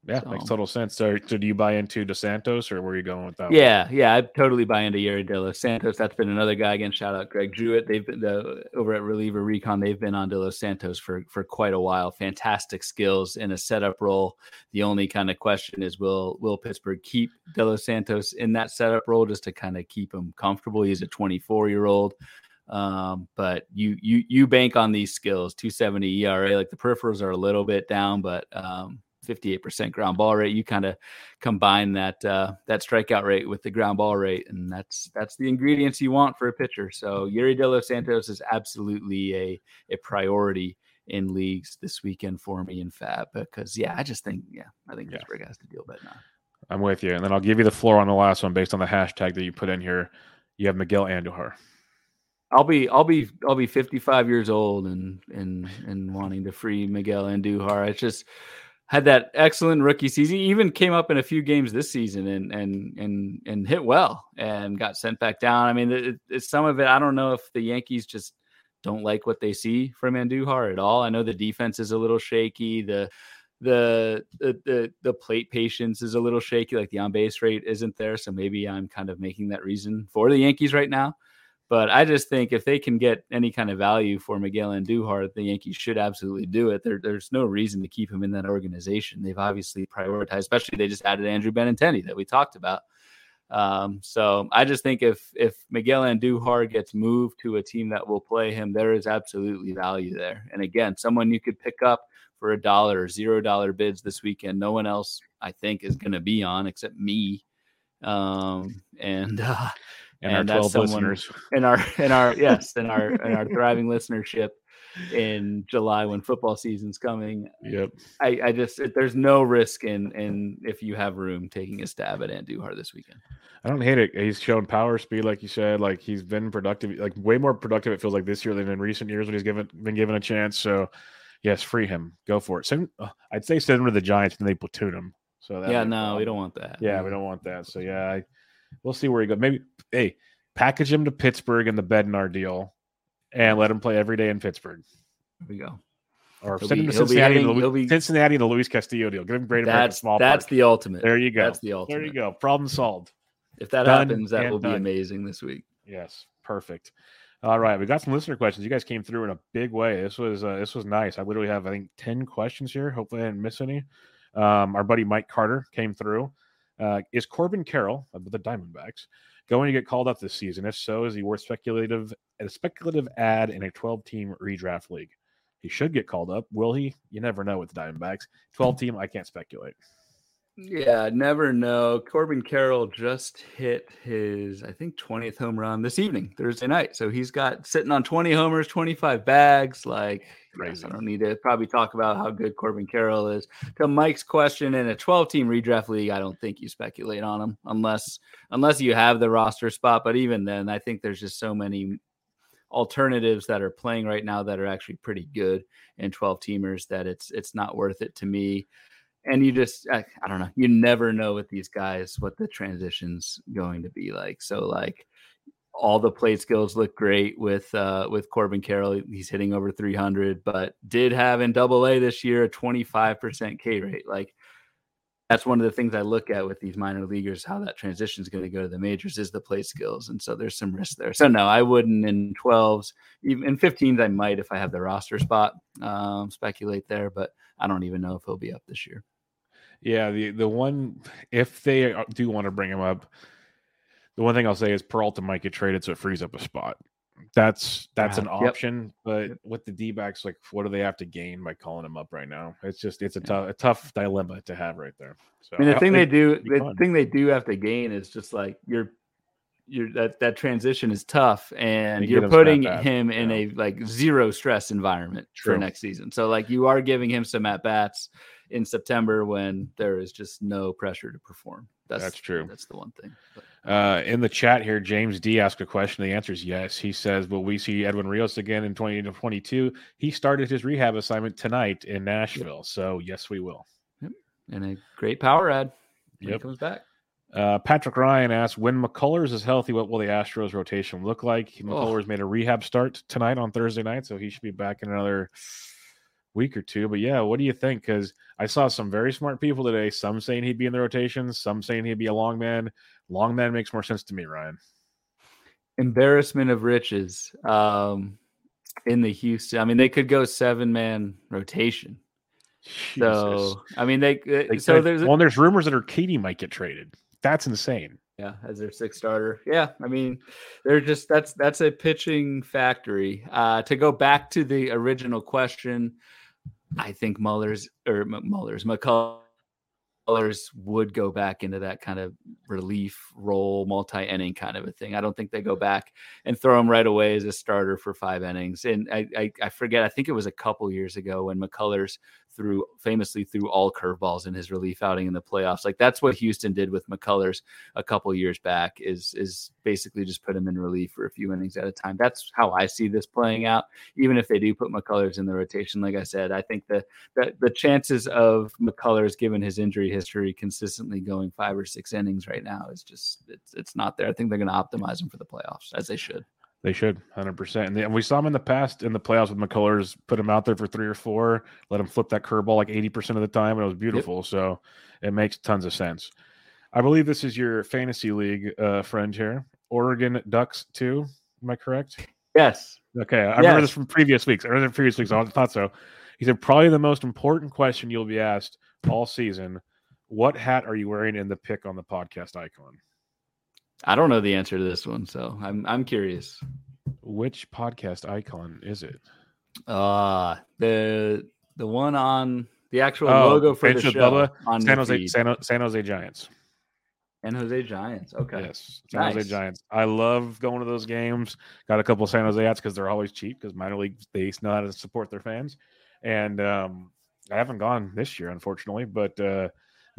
Yeah, so. makes total sense. So, so, do you buy into DeSantos or where are you going with that? Yeah, one? yeah, I totally buy into Yerry De Los Santos. That's been another guy again. Shout out Greg Jewett. They've been the, over at Reliever Recon. They've been on De Los Santos for for quite a while. Fantastic skills in a setup role. The only kind of question is will will Pittsburgh keep De Los Santos in that setup role just to kind of keep him comfortable? He's a 24 year old. Um, but you you you bank on these skills. 270 ERA. Like the peripherals are a little bit down, but um, 58% ground ball rate. You kind of combine that uh, that strikeout rate with the ground ball rate, and that's that's the ingredients you want for a pitcher. So Yerry De Los Santos is absolutely a a priority in leagues this weekend for me in Fab because yeah, I just think yeah, I think yeah. Pittsburgh has to deal Bednar now. I'm with you, and then I'll give you the floor on the last one based on the hashtag that you put in here. You have Miguel Andujar. I'll be I'll be I'll be 55 years old and and and wanting to free Miguel Andujar. It's just had that excellent rookie season. He even came up in a few games this season and and and and hit well and got sent back down. I mean, it, it's some of it. I don't know if the Yankees just don't like what they see from Andujar at all. I know the defense is a little shaky. The the the the, the plate patience is a little shaky. Like the on base rate isn't there, so maybe I'm kind of making that reason for the Yankees right now. But I just think if they can get any kind of value for Miguel Andujar, the Yankees should absolutely do it. There, there's no reason to keep him in that organization. They've obviously prioritized, especially they just added Andrew Benintendi that we talked about. Um, so I just think if if Miguel Andujar gets moved to a team that will play him, there is absolutely value there. And again, someone you could pick up for a dollar zero dollar bids this weekend. No one else, I think, is going to be on except me. Um, and uh, and, and our 12 listeners. In our in our yes, in our in our thriving listenership in July when football season's coming. Yep. I, I just there's no risk in in if you have room taking a stab at Andujar this weekend. I don't hate it. He's shown power, speed, like you said. Like he's been productive, like way more productive. It feels like this year than in recent years when he's given been given a chance. So, yes, free him. Go for it. Send, uh, I'd say send him to the Giants and they platoon him. So yeah, no, we don't want that. Yeah, we don't want that. So yeah, I, we'll see where he goes. Maybe hey, package him to Pittsburgh in the Bednar deal and let him play every day in Pittsburgh. There we go. Or he'll send be, him to Cincinnati, hitting, the, be, Cincinnati the Luis Castillo deal. Give him great that's, small. That's the ultimate. There you go. That's the ultimate. There you go. Problem solved. If that done happens, that will done. be amazing this week. Yes, perfect. All right, we got some listener questions. You guys came through in a big way. This was uh, this was nice. I literally have I think ten questions here. Hopefully, I didn't miss any. Um, our buddy Mike Carter came through. Uh, is Corbin Carroll of the Diamondbacks going to get called up this season? If so, is he worth speculative a speculative ad in a 12 team redraft league? He should get called up. Will he? You never know with the Diamondbacks. 12 team, I can't speculate. Yeah, never know. Corbin Carroll just hit his, I think, 20th home run this evening, Thursday night. So he's got sitting on 20 homers, 25 bags. Like, Crazy. I don't need to probably talk about how good Corbin Carroll is. To Mike's question, in a 12 team redraft league, I don't think you speculate on him unless unless you have the roster spot. But even then, I think there's just so many alternatives that are playing right now that are actually pretty good in 12 teamers that it's it's not worth it to me and you just I, I, don't know you never know with these guys what the transition's going to be like so like all the plate skills look great with uh with corbin carroll he's hitting over 300 but did have in double a this year a 25% k rate like that's one of the things I look at with these minor leaguers, how that transition is going to go to the majors is the play skills. And so there's some risk there. So no, I wouldn't in 12s, even in 15s, I might, if I have the roster spot, um, speculate there, but I don't even know if he'll be up this year. Yeah. The, the one, if they uh, do want to bring him up, the one thing I'll say is Peralta might get traded. So it frees up a spot that's that's uh-huh. an option. Yep. But yep. with the D backs, like what do they have to gain by calling him up right now? It's just it's a tough a tough dilemma to have right there. So I mean, the thing they do the fun. thing they do have to gain is just like you're you're that that transition is tough and you are putting him in yeah. a like zero stress environment True. for next season. So like you are giving him some at bats in September when there is just no pressure to perform. That's, that's true. That's the one thing. Uh, in the chat here, James D asked a question. The answer is yes. He says, "Will we see Edwin Rios again in 2022?" He started his rehab assignment tonight in Nashville, yep. so yes, we will. Yep. And a great power ad. When yep. he comes back. Uh, Patrick Ryan asked, "When McCullers is healthy, what will the Astros rotation look like?" McCullers oh. made a rehab start tonight on Thursday night, so he should be back in another week or two. But yeah, what do you think? Because I saw some very smart people today. Some saying he'd be in the rotation, some saying he'd be a long man. Long man makes more sense to me, Ryan. Embarrassment of riches um, in the Houston. I mean, they could go seven man rotation. Jesus. So I mean, they, uh, they so there's well, there's rumors that Urquidy might get traded. That's insane. Yeah, as their sixth starter. Yeah, I mean, they're just that's that's a pitching factory. Uh, to go back to the original question, I think Muller's or Muller's McCullers would go back into that kind of relief role, multi inning kind of a thing. I don't think they go back and throw him right away as a starter for five innings. And I, I, I forget, I think it was a couple years ago when McCullers threw famously threw all curveballs in his relief outing in the playoffs. Like that's what Houston did with McCullers a couple years back is is basically just put him in relief for a few innings at a time. That's how I see this playing out. Even if they do put McCullers in the rotation, like I said, I think the the, the chances of McCullers, given his injury history, consistently going five or six innings right now is just it's it's not there. I think they're going to optimize him for the playoffs as they should. They should, hundred percent. And we saw him in the past in the playoffs with McCullers. Put him out there for three or four, let him flip that curveball like eighty percent of the time, and it was beautiful. Yep. So it makes tons of sense. I believe this is your fantasy league uh, friend here, Oregon Ducks too. Am I correct? Yes. Okay, I yes. remember this from previous weeks. I remember previous weeks. I thought so. He said probably the most important question you'll be asked all season: What hat are you wearing in the pick on the podcast icon? I don't know the answer to this one, so I'm I'm curious. Which podcast icon is it? Uh the the one on the actual Oh, logo for the Bench show Bubba, on San Jose. San, San Jose Giants. San Jose Giants. Okay. Yes, San Jose Giants. I love going to those games. Got a couple of San Jose hats because they're always cheap because minor league they know how to support their fans. And um, I haven't gone this year, unfortunately, but uh,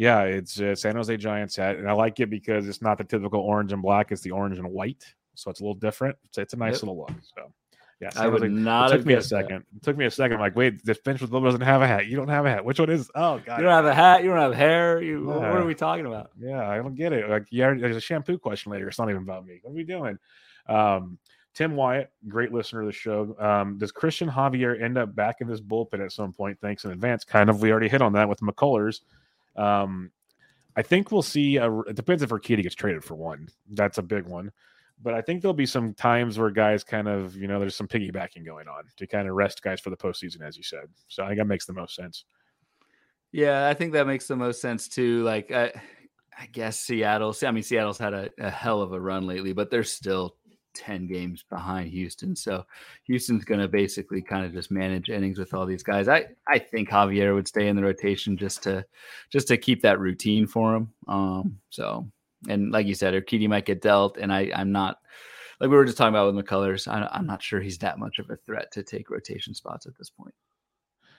yeah, it's uh, San Jose Giants hat, and I like it because it's not the typical orange and black; it's the orange and white, so it's a little different. It's, it's a nice Yep. little look. So yeah, I San would Jose- not It took me a that. second. It took me a second. I'm like, wait, this bench with doesn't have a hat. You don't have a hat. Which one is? Oh god, You don't have a hat. You don't have hair. You, what- what are we talking about? Yeah, I don't get it. Like, yeah, there's a shampoo question later. It's not even about me. What are we doing? Um, Tim Wyatt, great listener of the show. Um, does Cristian Javier end up back in this bullpen at some point? Thanks in advance. Kind of, we already hit on that with McCullers. Um, I think we'll see. A, it depends if Urquidy gets traded for one. That's a big one. But I think there'll be some times where guys kind of, you know, there's some piggybacking going on to kind of rest guys for the postseason, as you said. So I think that makes the most sense. Yeah, I think that makes the most sense too. Like, I, I guess Seattle. I mean, Seattle's had a, a hell of a run lately, but they're still ten games behind Houston. So Houston's going to basically kind of just manage innings with all these guys. I I think Javier would stay in the rotation just to just to keep that routine for him. Um. So and like you said, Urquidy might get dealt, and I I'm not. Like we were just talking about with McCullers, I, I'm not sure he's that much of a threat to take rotation spots at this point.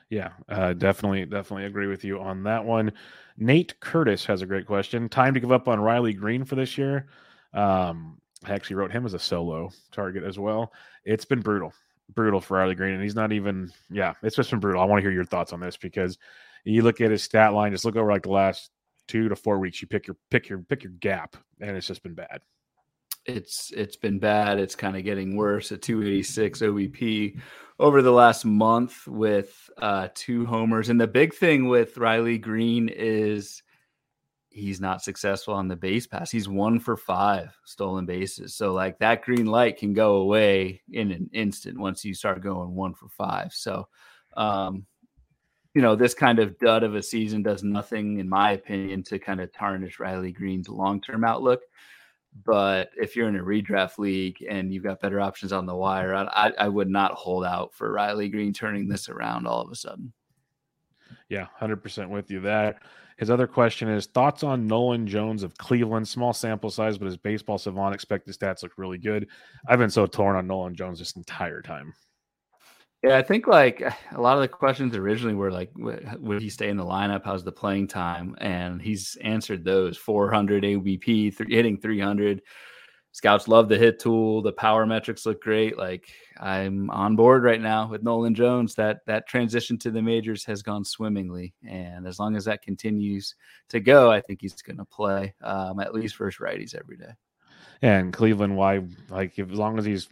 Yeah, uh, definitely, definitely agree with you on that one. Nate Curtis has a great question. Time to give up on Riley Greene for this year. Um, I actually wrote him as a solo target as well. It's been brutal, brutal for Riley Greene, and he's not even. Yeah, it's just been brutal. I want to hear your thoughts on this because you look at his stat line. Just look over like the last two to four weeks. You pick your pick your pick your gap, and it's just been bad. it's it's been bad. It's kind of getting worse at 286 OBP over the last month with uh, two homers. And the big thing with Riley Greene is he's not successful on the base pass. He's one for five stolen bases. So like that green light can go away in an instant once you start going one for five. So um you know, this kind of dud of a season does nothing, in my opinion, to kind of tarnish Riley Greene's long term outlook. But if you're in a redraft league and you've got better options on the wire, I, I, would not hold out for Riley Greene turning this around all of a sudden. Yeah, hundred percent with you. That his other question is thoughts on Nolan Jones of Cleveland. Small sample size, but his baseball savant expected stats look really good. I've been so torn on Nolan Jones this entire time. Yeah, I think like a lot of the questions originally were like, would he stay in the lineup? How's the playing time? And he's answered those 400 ABP, th- hitting 300. Scouts love the hit tool. The power metrics look great. Like I'm on board right now with Nolan Jones. That that transition to the majors has gone swimmingly, and as long as that continues to go, I think he's going to play um, at least first righties every day. And Cleveland, why like as long as he's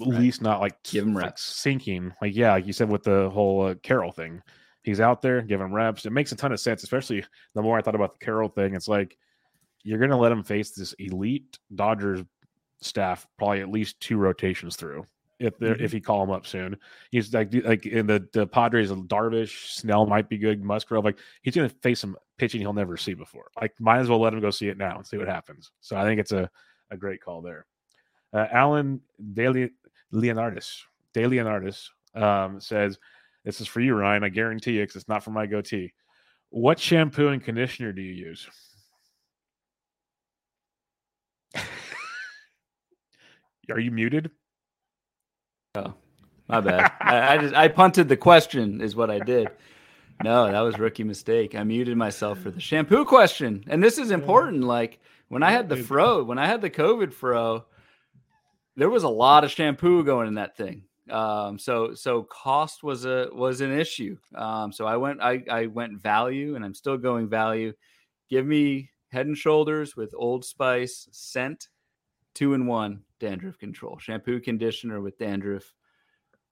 at Right. least not like Give him reps. sinking, like yeah, like you said with the whole uh, Carroll thing, he's out there giving reps. It makes a ton of sense, especially the more I thought about the Carroll thing. It's like you're going to let him face this elite Dodgers staff probably at least two rotations through. If they're Mhm. if he call him up soon, he's like like in the the Padres, Darvish, Snell might be good, Musgrove. Like he's going to face some pitching he'll never see before. Like might as well let him go see it now and see what happens. So I think it's a a great call there. Uh, Alan De Leonardis, De Leonardis um, says, "This is for you, Ryan. I guarantee you, 'cause it's not for my goatee. What shampoo and conditioner do you use?" Are you muted? My bad. I, I just I punted the question is what I did. No, that was rookie mistake. I muted myself for the shampoo question. And this is important. Like when I had the fro, when I had the COVID fro, there was a lot of shampoo going in that thing. Um, so so cost was a was an issue. Um, so I went I, I went value and I'm still going value. Give me head and shoulders with old spice scent, two in one dandruff control. Shampoo conditioner with dandruff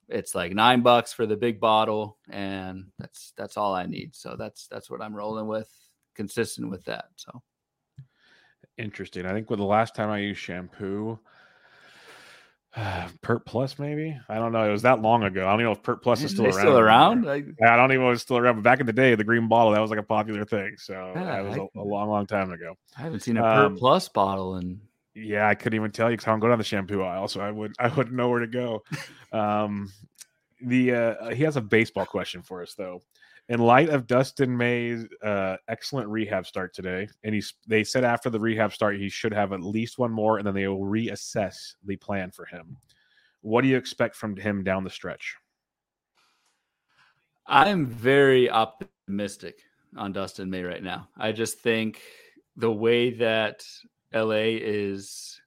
it's like nine bucks for the big bottle and that's that's all i need so that's that's what i'm rolling with consistent with that so Interesting. I think with the last time I used shampoo, Pert Plus, maybe. I don't know. It was that long ago. I don't even know if Pert Plus is still around. still around. Like, I don't even know if it's still around. But back in the day, the green bottle that was like a popular thing. So Yeah, that was I- a, a long, long time ago. i haven't seen a Um, plus bottle in Yeah, I couldn't even tell you because I don't go down the shampoo aisle, so I would I wouldn't know where to go. um, the uh, he has a baseball question for us though. In light of Dustin May's uh, excellent rehab start today, and he's they said after the rehab start he should have at least one more, and then they will reassess the plan for him. What do you expect from him down the stretch? I'm very optimistic on Dustin May right now. I just think the way that LA is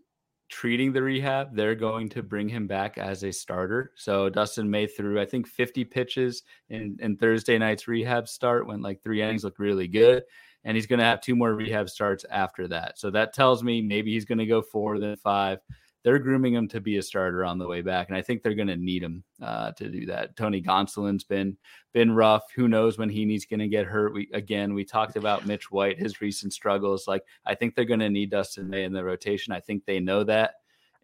treating the rehab, they're going to bring him back as a starter. So Dustin May threw, I think, 50 pitches in, in Thursday night's rehab start went like three innings looked really good. And he's going to have two more rehab starts after that. So that tells me maybe he's going to go four, then five they're grooming him to be a starter on the way back, and I think they're going to need him uh, to do that. Tony Gonsolin's been been rough. Who knows when he's going to get hurt? We again, we talked about Mitch White, his recent struggles. Like I think they're going to need Dustin May in the rotation. I think they know that,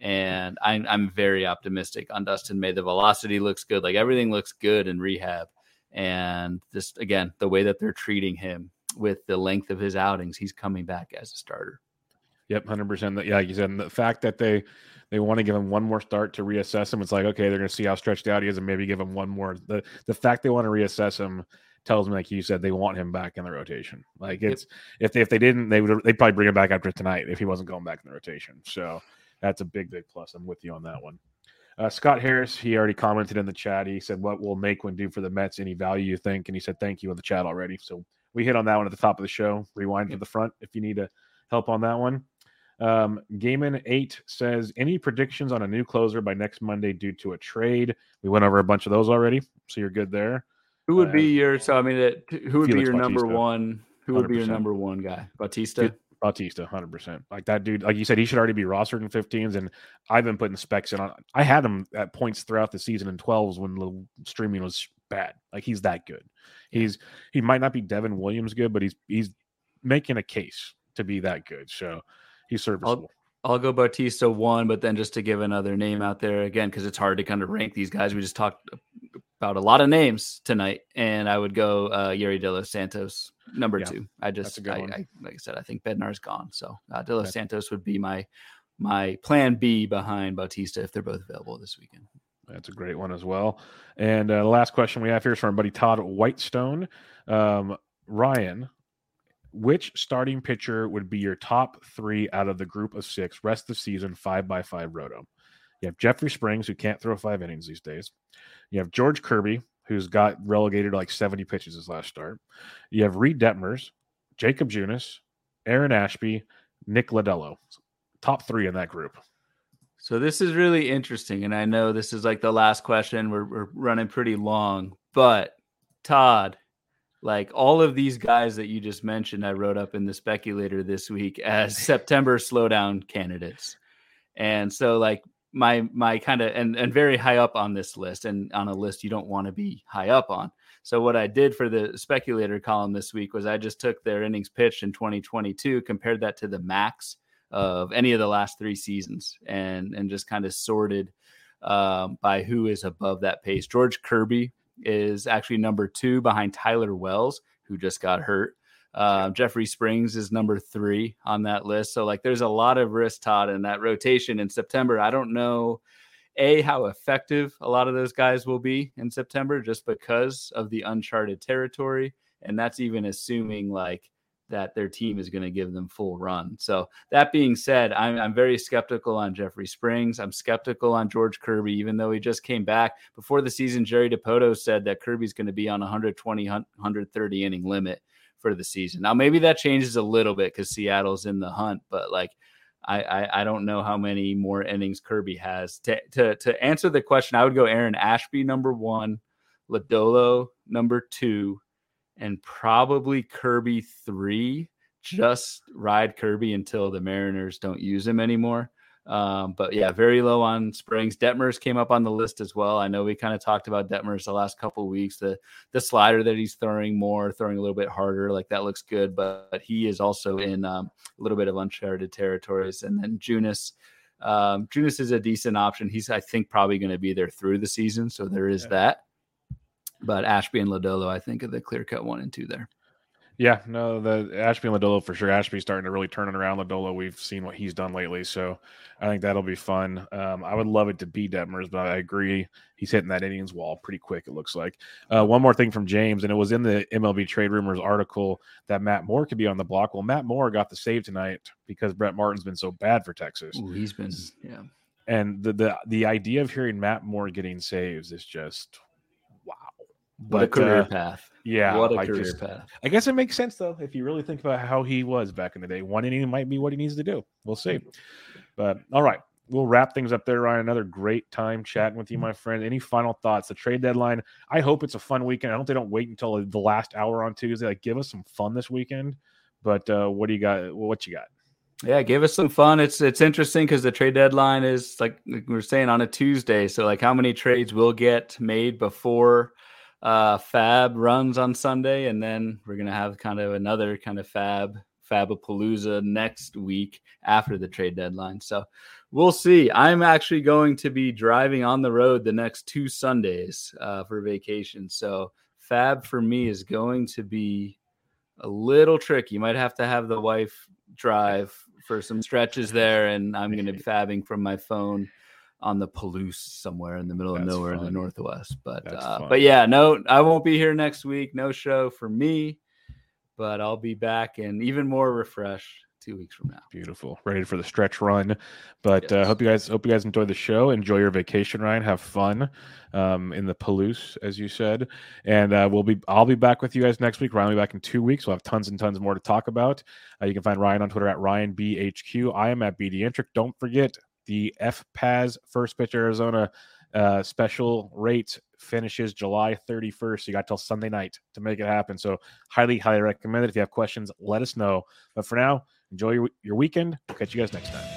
and I'm I'm very optimistic on Dustin May. The velocity looks good. Like everything looks good in rehab, and just again the way that they're treating him with the length of his outings, he's coming back as a starter. Yep, hundred percent. Yeah, you said, and the fact that they they want to give him one more start to reassess him, it's like okay, they're going to see how stretched out he is, and maybe give him one more. the The fact they want to reassess him tells me, like you said, they want him back in the rotation. Like it's yep. if they, if they didn't, they would they'd probably bring him back after tonight if he wasn't going back in the rotation. So that's a big big plus. I'm with you on that one. Uh, Scott Harris, he already commented in the chat. He said, "What will Naquin do for the Mets? Any value you think?" And he said, "Thank you in the chat already." So we hit on that one at the top of the show. Rewind to the front if you need to help on that one. Um, Gaiman eight says any predictions on a new closer by next Monday due to a trade. We went over a bunch of those already, so you're good there. Who would uh, be your so I mean it, who would Felix be your Bautista. number one? Who would 100%. be your number one guy? Bautista. Bautista, hundred percent. Like that dude, like you said, he should already be rostered in 15s, and I've been putting specs in on. I had him at points throughout the season in 12s when the streaming was bad. Like he's that good. He's he might not be Devin Williams good, but he's he's making a case to be that good. So he's serviceable. I'll, I'll go Bautista one, but then just to give another name out there again, because it's hard to kind of rank these guys. We just talked about a lot of names tonight, and I would go uh, Yerry De Los Santos number yeah, two. I just, I, I, like I said, I think Bednar's gone, so uh, De Los okay. Santos would be my my plan B behind Bautista if they're both available this weekend. That's a great one as well. And uh, the last question we have here is from our buddy Todd Whitestone. Um, Ryan, which starting pitcher would be your top three out of the group of six rest of the season five by five roto? You have Jeffrey Springs, who can't throw five innings these days. You have George Kirby, who's got relegated like 70 pitches his last start. You have Reid Detmers, Jakob Junis, Aaron Ashby, Nick Lodolo. Top three in that group. So this is really interesting. And I know this is like the last question. We're, we're running pretty long, but Todd, like all of these guys that you just mentioned, I wrote up in the speculator this week as September slowdown candidates. And so like my my kind of and and very high up on this list and on a list you don't want to be high up on. So what I did for the speculator column this week was I just took their innings pitched in 2022, compared that to the max of any of the last three seasons, and and just kind of sorted um, by who is above that pace. George Kirby is actually number two behind Tyler Wells, who just got hurt. Uh, Jeffrey Springs is number three on that list. So, like, there's a lot of risk, Todd, in that rotation in September. I don't know, A, how effective a lot of those guys will be in September just because of the uncharted territory. And that's even assuming, like, that their team is going to give them full run. So that being said, I'm, I'm very skeptical on Jeffrey Springs. I'm skeptical on George Kirby, even though he just came back before the season. Jerry Dipoto said that Kirby's going to be on 120, 130 inning limit for the season. Now maybe that changes a little bit because Seattle's in the hunt, but like I, I, I don't know how many more innings Kirby has. To, to to answer the question, I would go Aaron Ashby number one, Lodolo number two, and probably Kirby three. Just ride Kirby until the Mariners don't use him anymore. Um, but yeah, very low on Springs. Detmers came up on the list as well. I know we kind of talked about Detmers the last couple weeks. The the slider that he's throwing more, throwing a little bit harder, like that looks good. But, but he is also in um, a little bit of uncharted territories. And then Junis, um, Junis is a decent option. He's I think probably going to be there through the season, so there is yeah. that. But Ashby and Lodolo, I think, are the clear cut one and two there. Yeah, no, the Ashby and Lodolo for sure. Ashby's starting to really turn it around. Lodolo, we've seen what he's done lately, so I think that'll be fun. Um, I would love it to be Detmers, but I agree he's hitting that innings wall pretty quick. It looks like. Uh, one more thing from James, and it was in the MLB Trade Rumors article that Matt Moore could be on the block. Well, Matt Moore got the save tonight because Brett Martin's been so bad for Texas. Ooh, he's been yeah. And the the the idea of hearing Matt Moore getting saves is just. What a But, career uh, path. Yeah, what a I career just- path. I guess it makes sense though if you really think about how he was back in the day. One inning might be what he needs to do. We'll see. But all right, we'll wrap things up there, Ryan. Another great time chatting with you, my friend. Any final thoughts? The trade deadline. I hope it's a fun weekend. I hope they don't wait until the last hour on Tuesday. Like, give us some fun this weekend. But uh, what do you got? What you got? Yeah, give us some fun. It's it's interesting because the trade deadline is like, like we're saying on a Tuesday. So like, how many trades will get made before uh, Fab runs on Sunday, and then we're gonna have kind of another kind of Fab Fabapalooza next week after the trade deadline. So we'll see. I'm actually going to be driving on the road the next two Sundays uh, for vacation. So Fab for me is going to be a little tricky. You might have to have the wife drive for some stretches there, and I'm going to be fabbing from my phone on the Palouse somewhere in the middle That's of nowhere in the northwest. But uh, but yeah, no, I won't be here next week. No show for me, but I'll be back and even more refreshed two weeks from now. Beautiful, ready for the stretch run. But uh, hope you guys hope you guys enjoy the show. Enjoy your vacation, Ryan. Have fun um, in the Palouse, as you said. And uh, we'll be I'll be back with you guys next week. Ryan will be back in two weeks. We'll have tons and tons more to talk about. Uh, you can find Ryan on Twitter at RyanBHQ. I am at BD Intric. Don't forget the FPAS First Pitch Arizona uh, special rate finishes July 31st. You got till Sunday night to make it happen. So highly, highly recommend it. If you have questions, let us know. But for now, enjoy your, your weekend. We'll catch you guys next time.